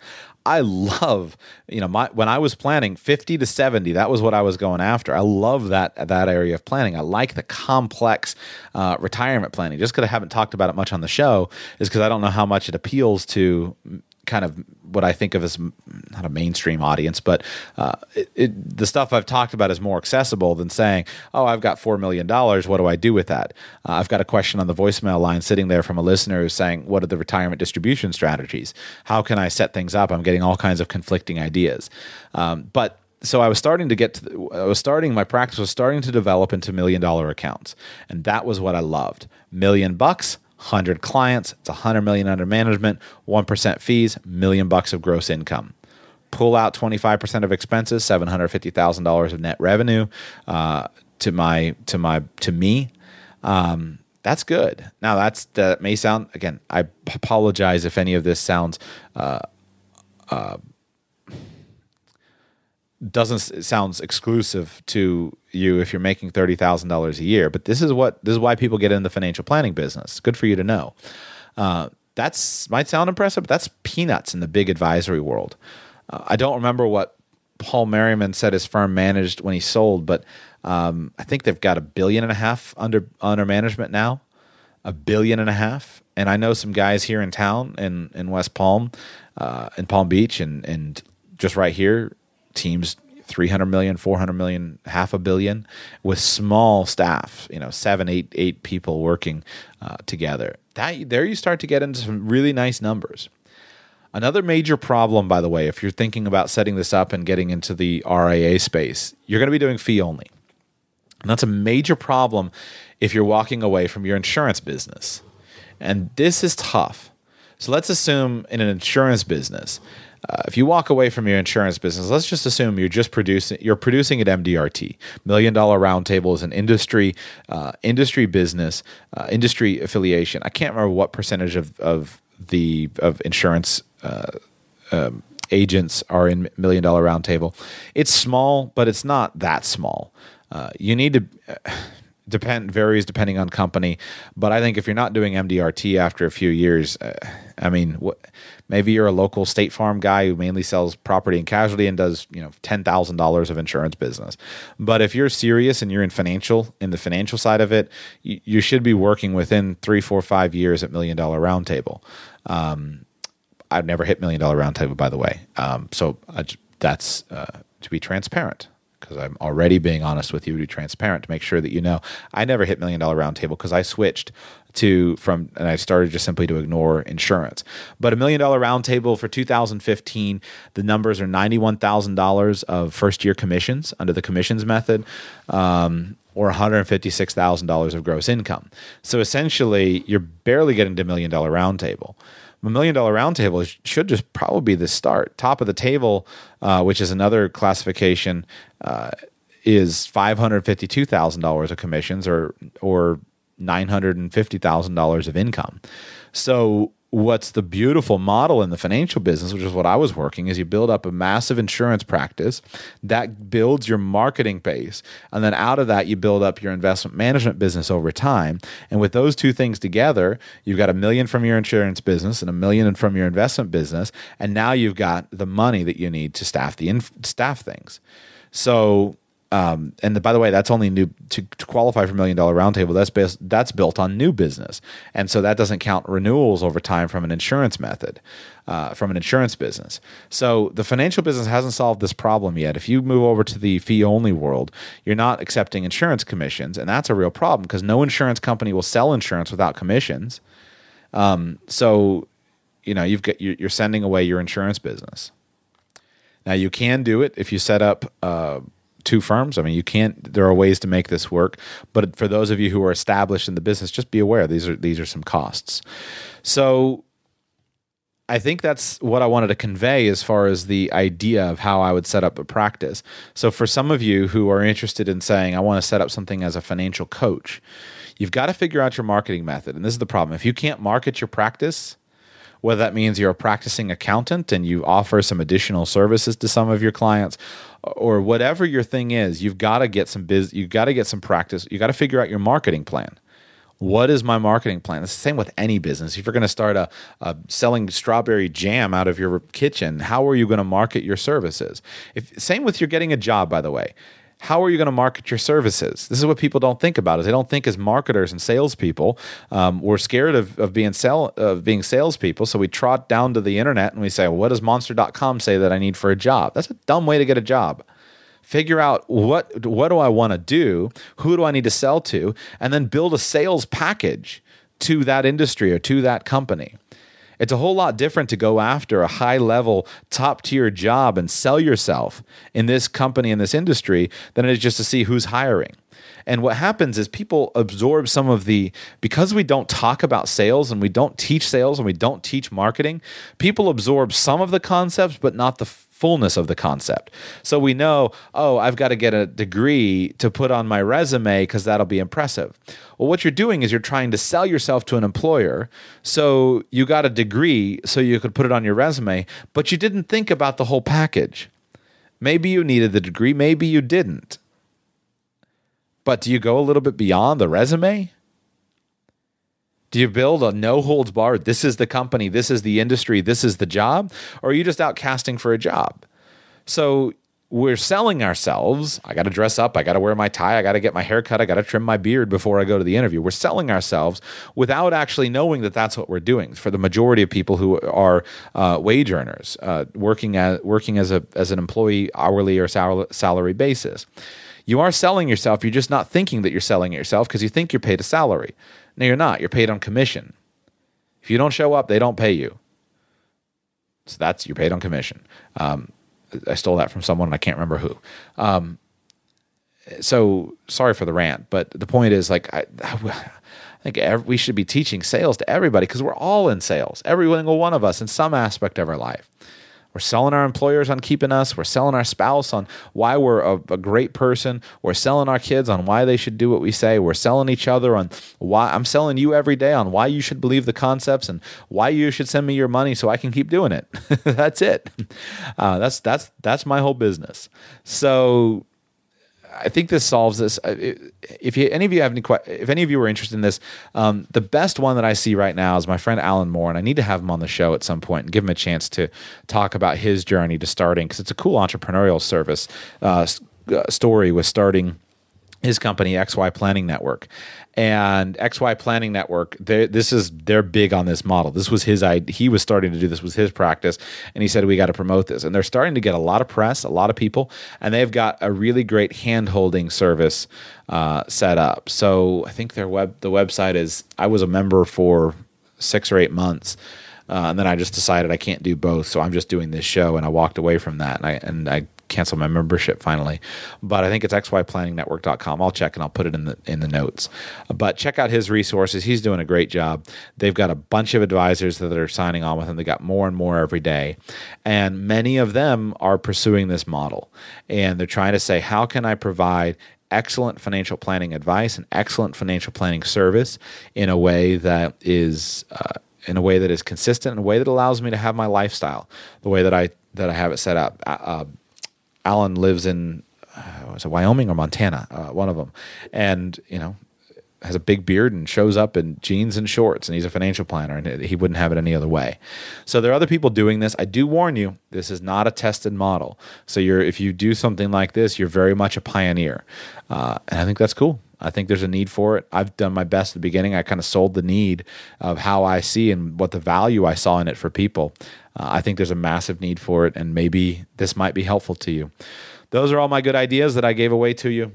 I love, you know, my when I was planning 50 to 70, that was what I was going after. I love that that area of planning. I like the complex uh, retirement planning. Just because I haven't talked about it much on the show is because I don't know how much it appeals to kind of what I think of as not a mainstream audience, but uh, it, it, the stuff I've talked about is more accessible than saying, "Oh, I've got four million dollars. What do I do with that?" Uh, I've got a question on the voicemail line sitting there from a listener who's saying, "What are the retirement distribution strategies? How can I set things up?" I'm getting all kinds of conflicting ideas, um, but so I was starting to get to the, I was starting my practice was starting to develop into million dollar accounts and that was what I loved million bucks 100 clients. It's 100 million under management 1% fees million bucks of gross income. Pull out 25% of expenses $750,000 of net revenue uh, to my to my to me. Um, that's good. Now that's that may sound again I apologize if any of this sounds uh, uh, doesn't sounds exclusive to you if you're making thirty thousand dollars a year. But this is what this is why people get in the financial planning business. Good for you to know. Uh, that's might sound impressive, but that's peanuts in the big advisory world. Uh, I don't remember what Paul Merriman said his firm managed when he sold, but um, I think they've got a billion and a half under under management now, a billion and a half. And I know some guys here in town in in West Palm, uh, in Palm Beach, and and just right here teams 300 million 400 million half a billion with small staff you know seven eight eight people working uh, together. That there you start to get into some really nice numbers. Another major problem by the way if you're thinking about setting this up and getting into the ria space you're going to be doing fee only. And that's a major problem if you're walking away from your insurance business. And this is tough. So let's assume in an insurance business uh, if you walk away from your insurance business, let's just assume you're just producing you're producing at MDRT. Million Dollar Roundtable is an industry uh, industry business uh, industry affiliation. I can't remember what percentage of of the of insurance. Uh, um, agents are in Million Dollar Roundtable. It's small, but it's not that small. Uh, you need to depend varies depending on company, but I think if you're not doing MDRT after a few years, uh, I mean, what, maybe you're a local State Farm guy who mainly sells property and casualty and does you know ten thousand dollars of insurance business. But if you're serious and you're in financial in the financial side of it, you, you should be working within three, four, five years at Million Dollar Roundtable. Um, I've never hit Million Dollar Roundtable, by the way. Um, so I, that's uh, to be transparent because I'm already being honest with you to be transparent to make sure that you know I never hit million dollar roundtable because I switched to from and I started just simply to ignore insurance. But a million dollar roundtable for 2015, the numbers are $91,000 of first year commissions under the commissions method. Um, or $156,000 of gross income. So essentially, you're barely getting to million dollar roundtable a million dollar roundtable should just probably be the start. Top of the table, uh, which is another classification, uh, is five hundred fifty two thousand dollars of commissions or or nine hundred and fifty thousand dollars of income. So what's the beautiful model in the financial business, which is what I was working, is you build up a massive insurance practice that builds your marketing base. And then out of that, you build up your investment management business over time. And with those two things together, you've got a million from your insurance business and a million from your investment business. And now you've got the money that you need to staff the inf- staff things. So um, and by the way, that's only new to, to qualify for million dollar roundtable. That's based, that's built on new business, and so that doesn't count renewals over time from an insurance method, uh, from an insurance business. So the financial business hasn't solved this problem yet. If you move over to the fee only world, you're not accepting insurance commissions, and that's a real problem because no insurance company will sell insurance without commissions. Um, so you know you've got you're sending away your insurance business. Now you can do it if you set up. Uh, two firms. I mean, you can't. There are ways to make this work, but for those of you who are established in the business, just be aware these are these are some costs. So, I think that's what I wanted to convey as far as the idea of how I would set up a practice. So, for some of you who are interested in saying, I want to set up something as a financial coach, you've got to figure out your marketing method. And this is the problem: if you can't market your practice whether that means you're a practicing accountant and you offer some additional services to some of your clients or whatever your thing is you've got to get some biz you've got to get some practice you got to figure out your marketing plan. What is my marketing plan? It's the same with any business. If you're going to start a, a, selling strawberry jam out of your kitchen how are you going to market your services? If same with you're getting a job by the way how are you going to market your services? This is what people don't think about. Is they don't think as marketers and salespeople. Um, we're scared of, of being sell of being salespeople, so we trot down to the internet and we say, well, "What does Monster.com say that I need for a job?" That's a dumb way to get a job. Figure out what what do I want to do, who do I need to sell to, and then build a sales package to that industry or to that company. It's a whole lot different to go after a high level, top tier job and sell yourself in this company, in this industry, than it is just to see who's hiring. And what happens is people absorb some of the, because we don't talk about sales and we don't teach sales and we don't teach marketing, people absorb some of the concepts, but not the fullness of the concept. So we know, oh, I've got to get a degree to put on my resume because that'll be impressive. Well, what you're doing is you're trying to sell yourself to an employer. So you got a degree so you could put it on your resume, but you didn't think about the whole package. Maybe you needed the degree, maybe you didn't. But do you go a little bit beyond the resume? Do you build a no holds barred? This is the company, this is the industry, this is the job? Or are you just out casting for a job? So we're selling ourselves. I got to dress up. I got to wear my tie. I got to get my hair cut. I got to trim my beard before I go to the interview. We're selling ourselves without actually knowing that that's what we're doing. For the majority of people who are uh, wage earners, uh, working as working as a as an employee, hourly or sal- salary basis, you are selling yourself. You're just not thinking that you're selling yourself because you think you're paid a salary. No, you're not. You're paid on commission. If you don't show up, they don't pay you. So that's you're paid on commission. Um, I stole that from someone, I can't remember who. Um, so sorry for the rant, but the point is, like, I, I think every, we should be teaching sales to everybody because we're all in sales, every single one of us in some aspect of our life. We're selling our employers on keeping us. We're selling our spouse on why we're a, a, great person. We're selling our kids on why they should do what we say. We're selling each other on why I'm selling you every day on why you should believe the concepts and why you should send me your money so I can keep doing it. that's it. Uh, that's that's that's my whole business. So I think this solves this. Uh, if you, any of you have any, if any of you are interested in this, um, the best one that I see right now is my friend Alan Moore, and I need to have him on the show at some point and give him a chance to talk about his journey to starting because it's a cool entrepreneurial service uh, uh story with starting his company XY Planning Network and XY Planning Network. This is they're big on this model. This was his idea. He was starting to do this was his practice, and he said we got to promote this. And they're starting to get a lot of press, a lot of people, and they've got a really great hand holding service uh, set up. So I think their web the website is. I was a member for six or eight months. Uh, and then I just decided I can't do both, so I'm just doing this show, and I walked away from that, and I and I cancel my membership finally. But I think it's xyplanningnetwork.com. I'll check and I'll put it in the in the notes. But check out his resources. He's doing a great job. They've got a bunch of advisors that are signing on with him. They got more and more every day. And many of them are pursuing this model. And they're trying to say, how can I provide excellent financial planning advice and excellent financial planning service in a way that is uh, in a way that is consistent, in a way that allows me to have my lifestyle, the way that I that I have it set up. Uh, uh Alan lives in uh, was it Wyoming or Montana, uh, one of them, and you know has a big beard and shows up in jeans and shorts, and he's a financial planner, and he wouldn't have it any other way. So there are other people doing this. I do warn you, this is not a tested model. So you're if you do something like this, you're very much a pioneer, uh, and I think that's cool. I think there's a need for it. I've done my best at the beginning. I kind of sold the need of how I see and what the value I saw in it for people. Uh, I think there's a massive need for it, and maybe this might be helpful to you. Those are all my good ideas that I gave away to you.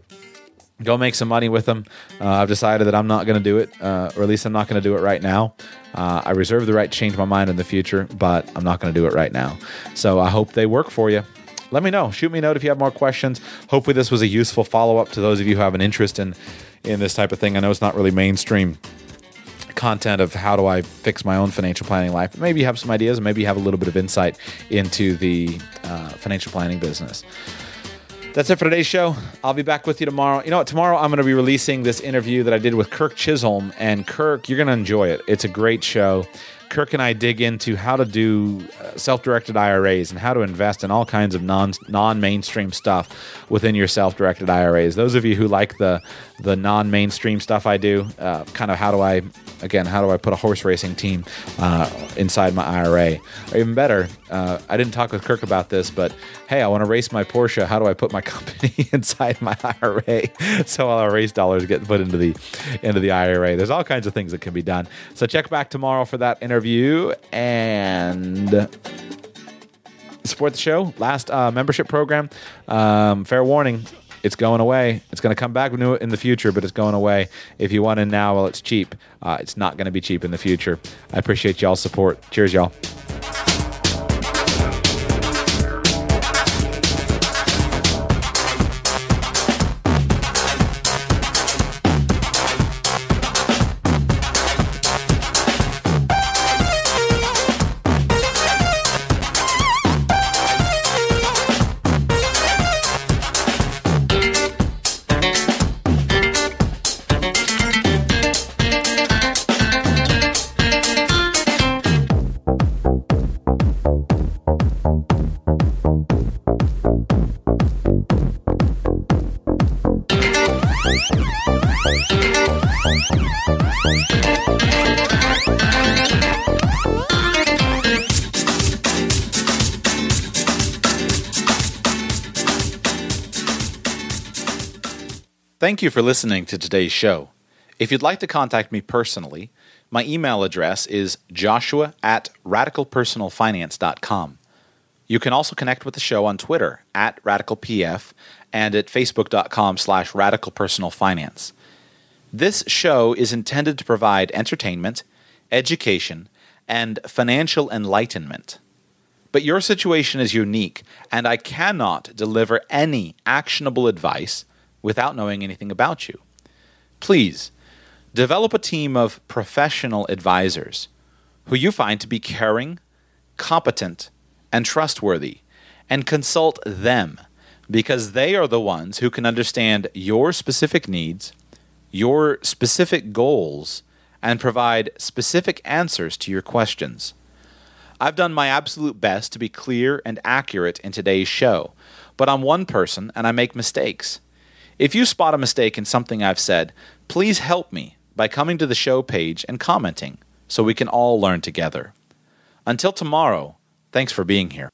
Go make some money with them. Uh, I've decided that I'm not going to do it, uh, or at least I'm not going to do it right now. Uh, I reserve the right to change my mind in the future, but I'm not going to do it right now. So I hope they work for you let me know. Shoot me a note if you have more questions. Hopefully, this was a useful follow up to those of you who have an interest in in this type of thing. I know it's not really mainstream content of how do I fix my own financial planning life. Maybe you have some ideas, maybe you have a little bit of insight into the uh, financial planning business. That's it for today's show. I'll be back with you tomorrow. You know what? Tomorrow I'm going to be releasing this interview that I did with Kirk Chisholm. And Kirk, you're going to enjoy it. It's a great show. Kirk and I dig into how to do uh, self-directed IRAs and how to invest in all kinds of non non-mainstream stuff within your self-directed IRAs. Those of you who like the the non-mainstream stuff I do, uh, kind of how do I again how do I put a horse racing team uh, inside my IRA? Or even better, uh, I didn't talk with Kirk about this, but hey, I want to race my Porsche. How do I put my company inside my IRA so all our race dollars get put into the into the IRA? There's all kinds of things that can be done. So check back tomorrow for that interview and support the show. Last uh, membership program. Um, fair warning. It's going away. It's going to come back in the future, but it's going away. If you want in now, well, it's cheap. Uh, it's not going to be cheap in the future. I appreciate y'all's support. Cheers, y'all. You for listening to today's show. If you'd like to contact me personally, my email address is joshua at radicalpersonalfinance.com. You can also connect with the show on Twitter at radicalpf and at facebook.com slash radicalpersonalfinance. This show is intended to provide entertainment, education, and financial enlightenment. But your situation is unique, and I cannot deliver any actionable advice without knowing anything about you. Please develop a team of professional advisors who you find to be caring, competent, and trustworthy, and consult them because they are the ones who can understand your specific needs, your specific goals, and provide specific answers to your questions. I've done my absolute best to be clear and accurate in today's show, but I'm one person and I make mistakes. If you spot a mistake in something I've said, please help me by coming to the show page and commenting so we can all learn together. Until tomorrow, thanks for being here.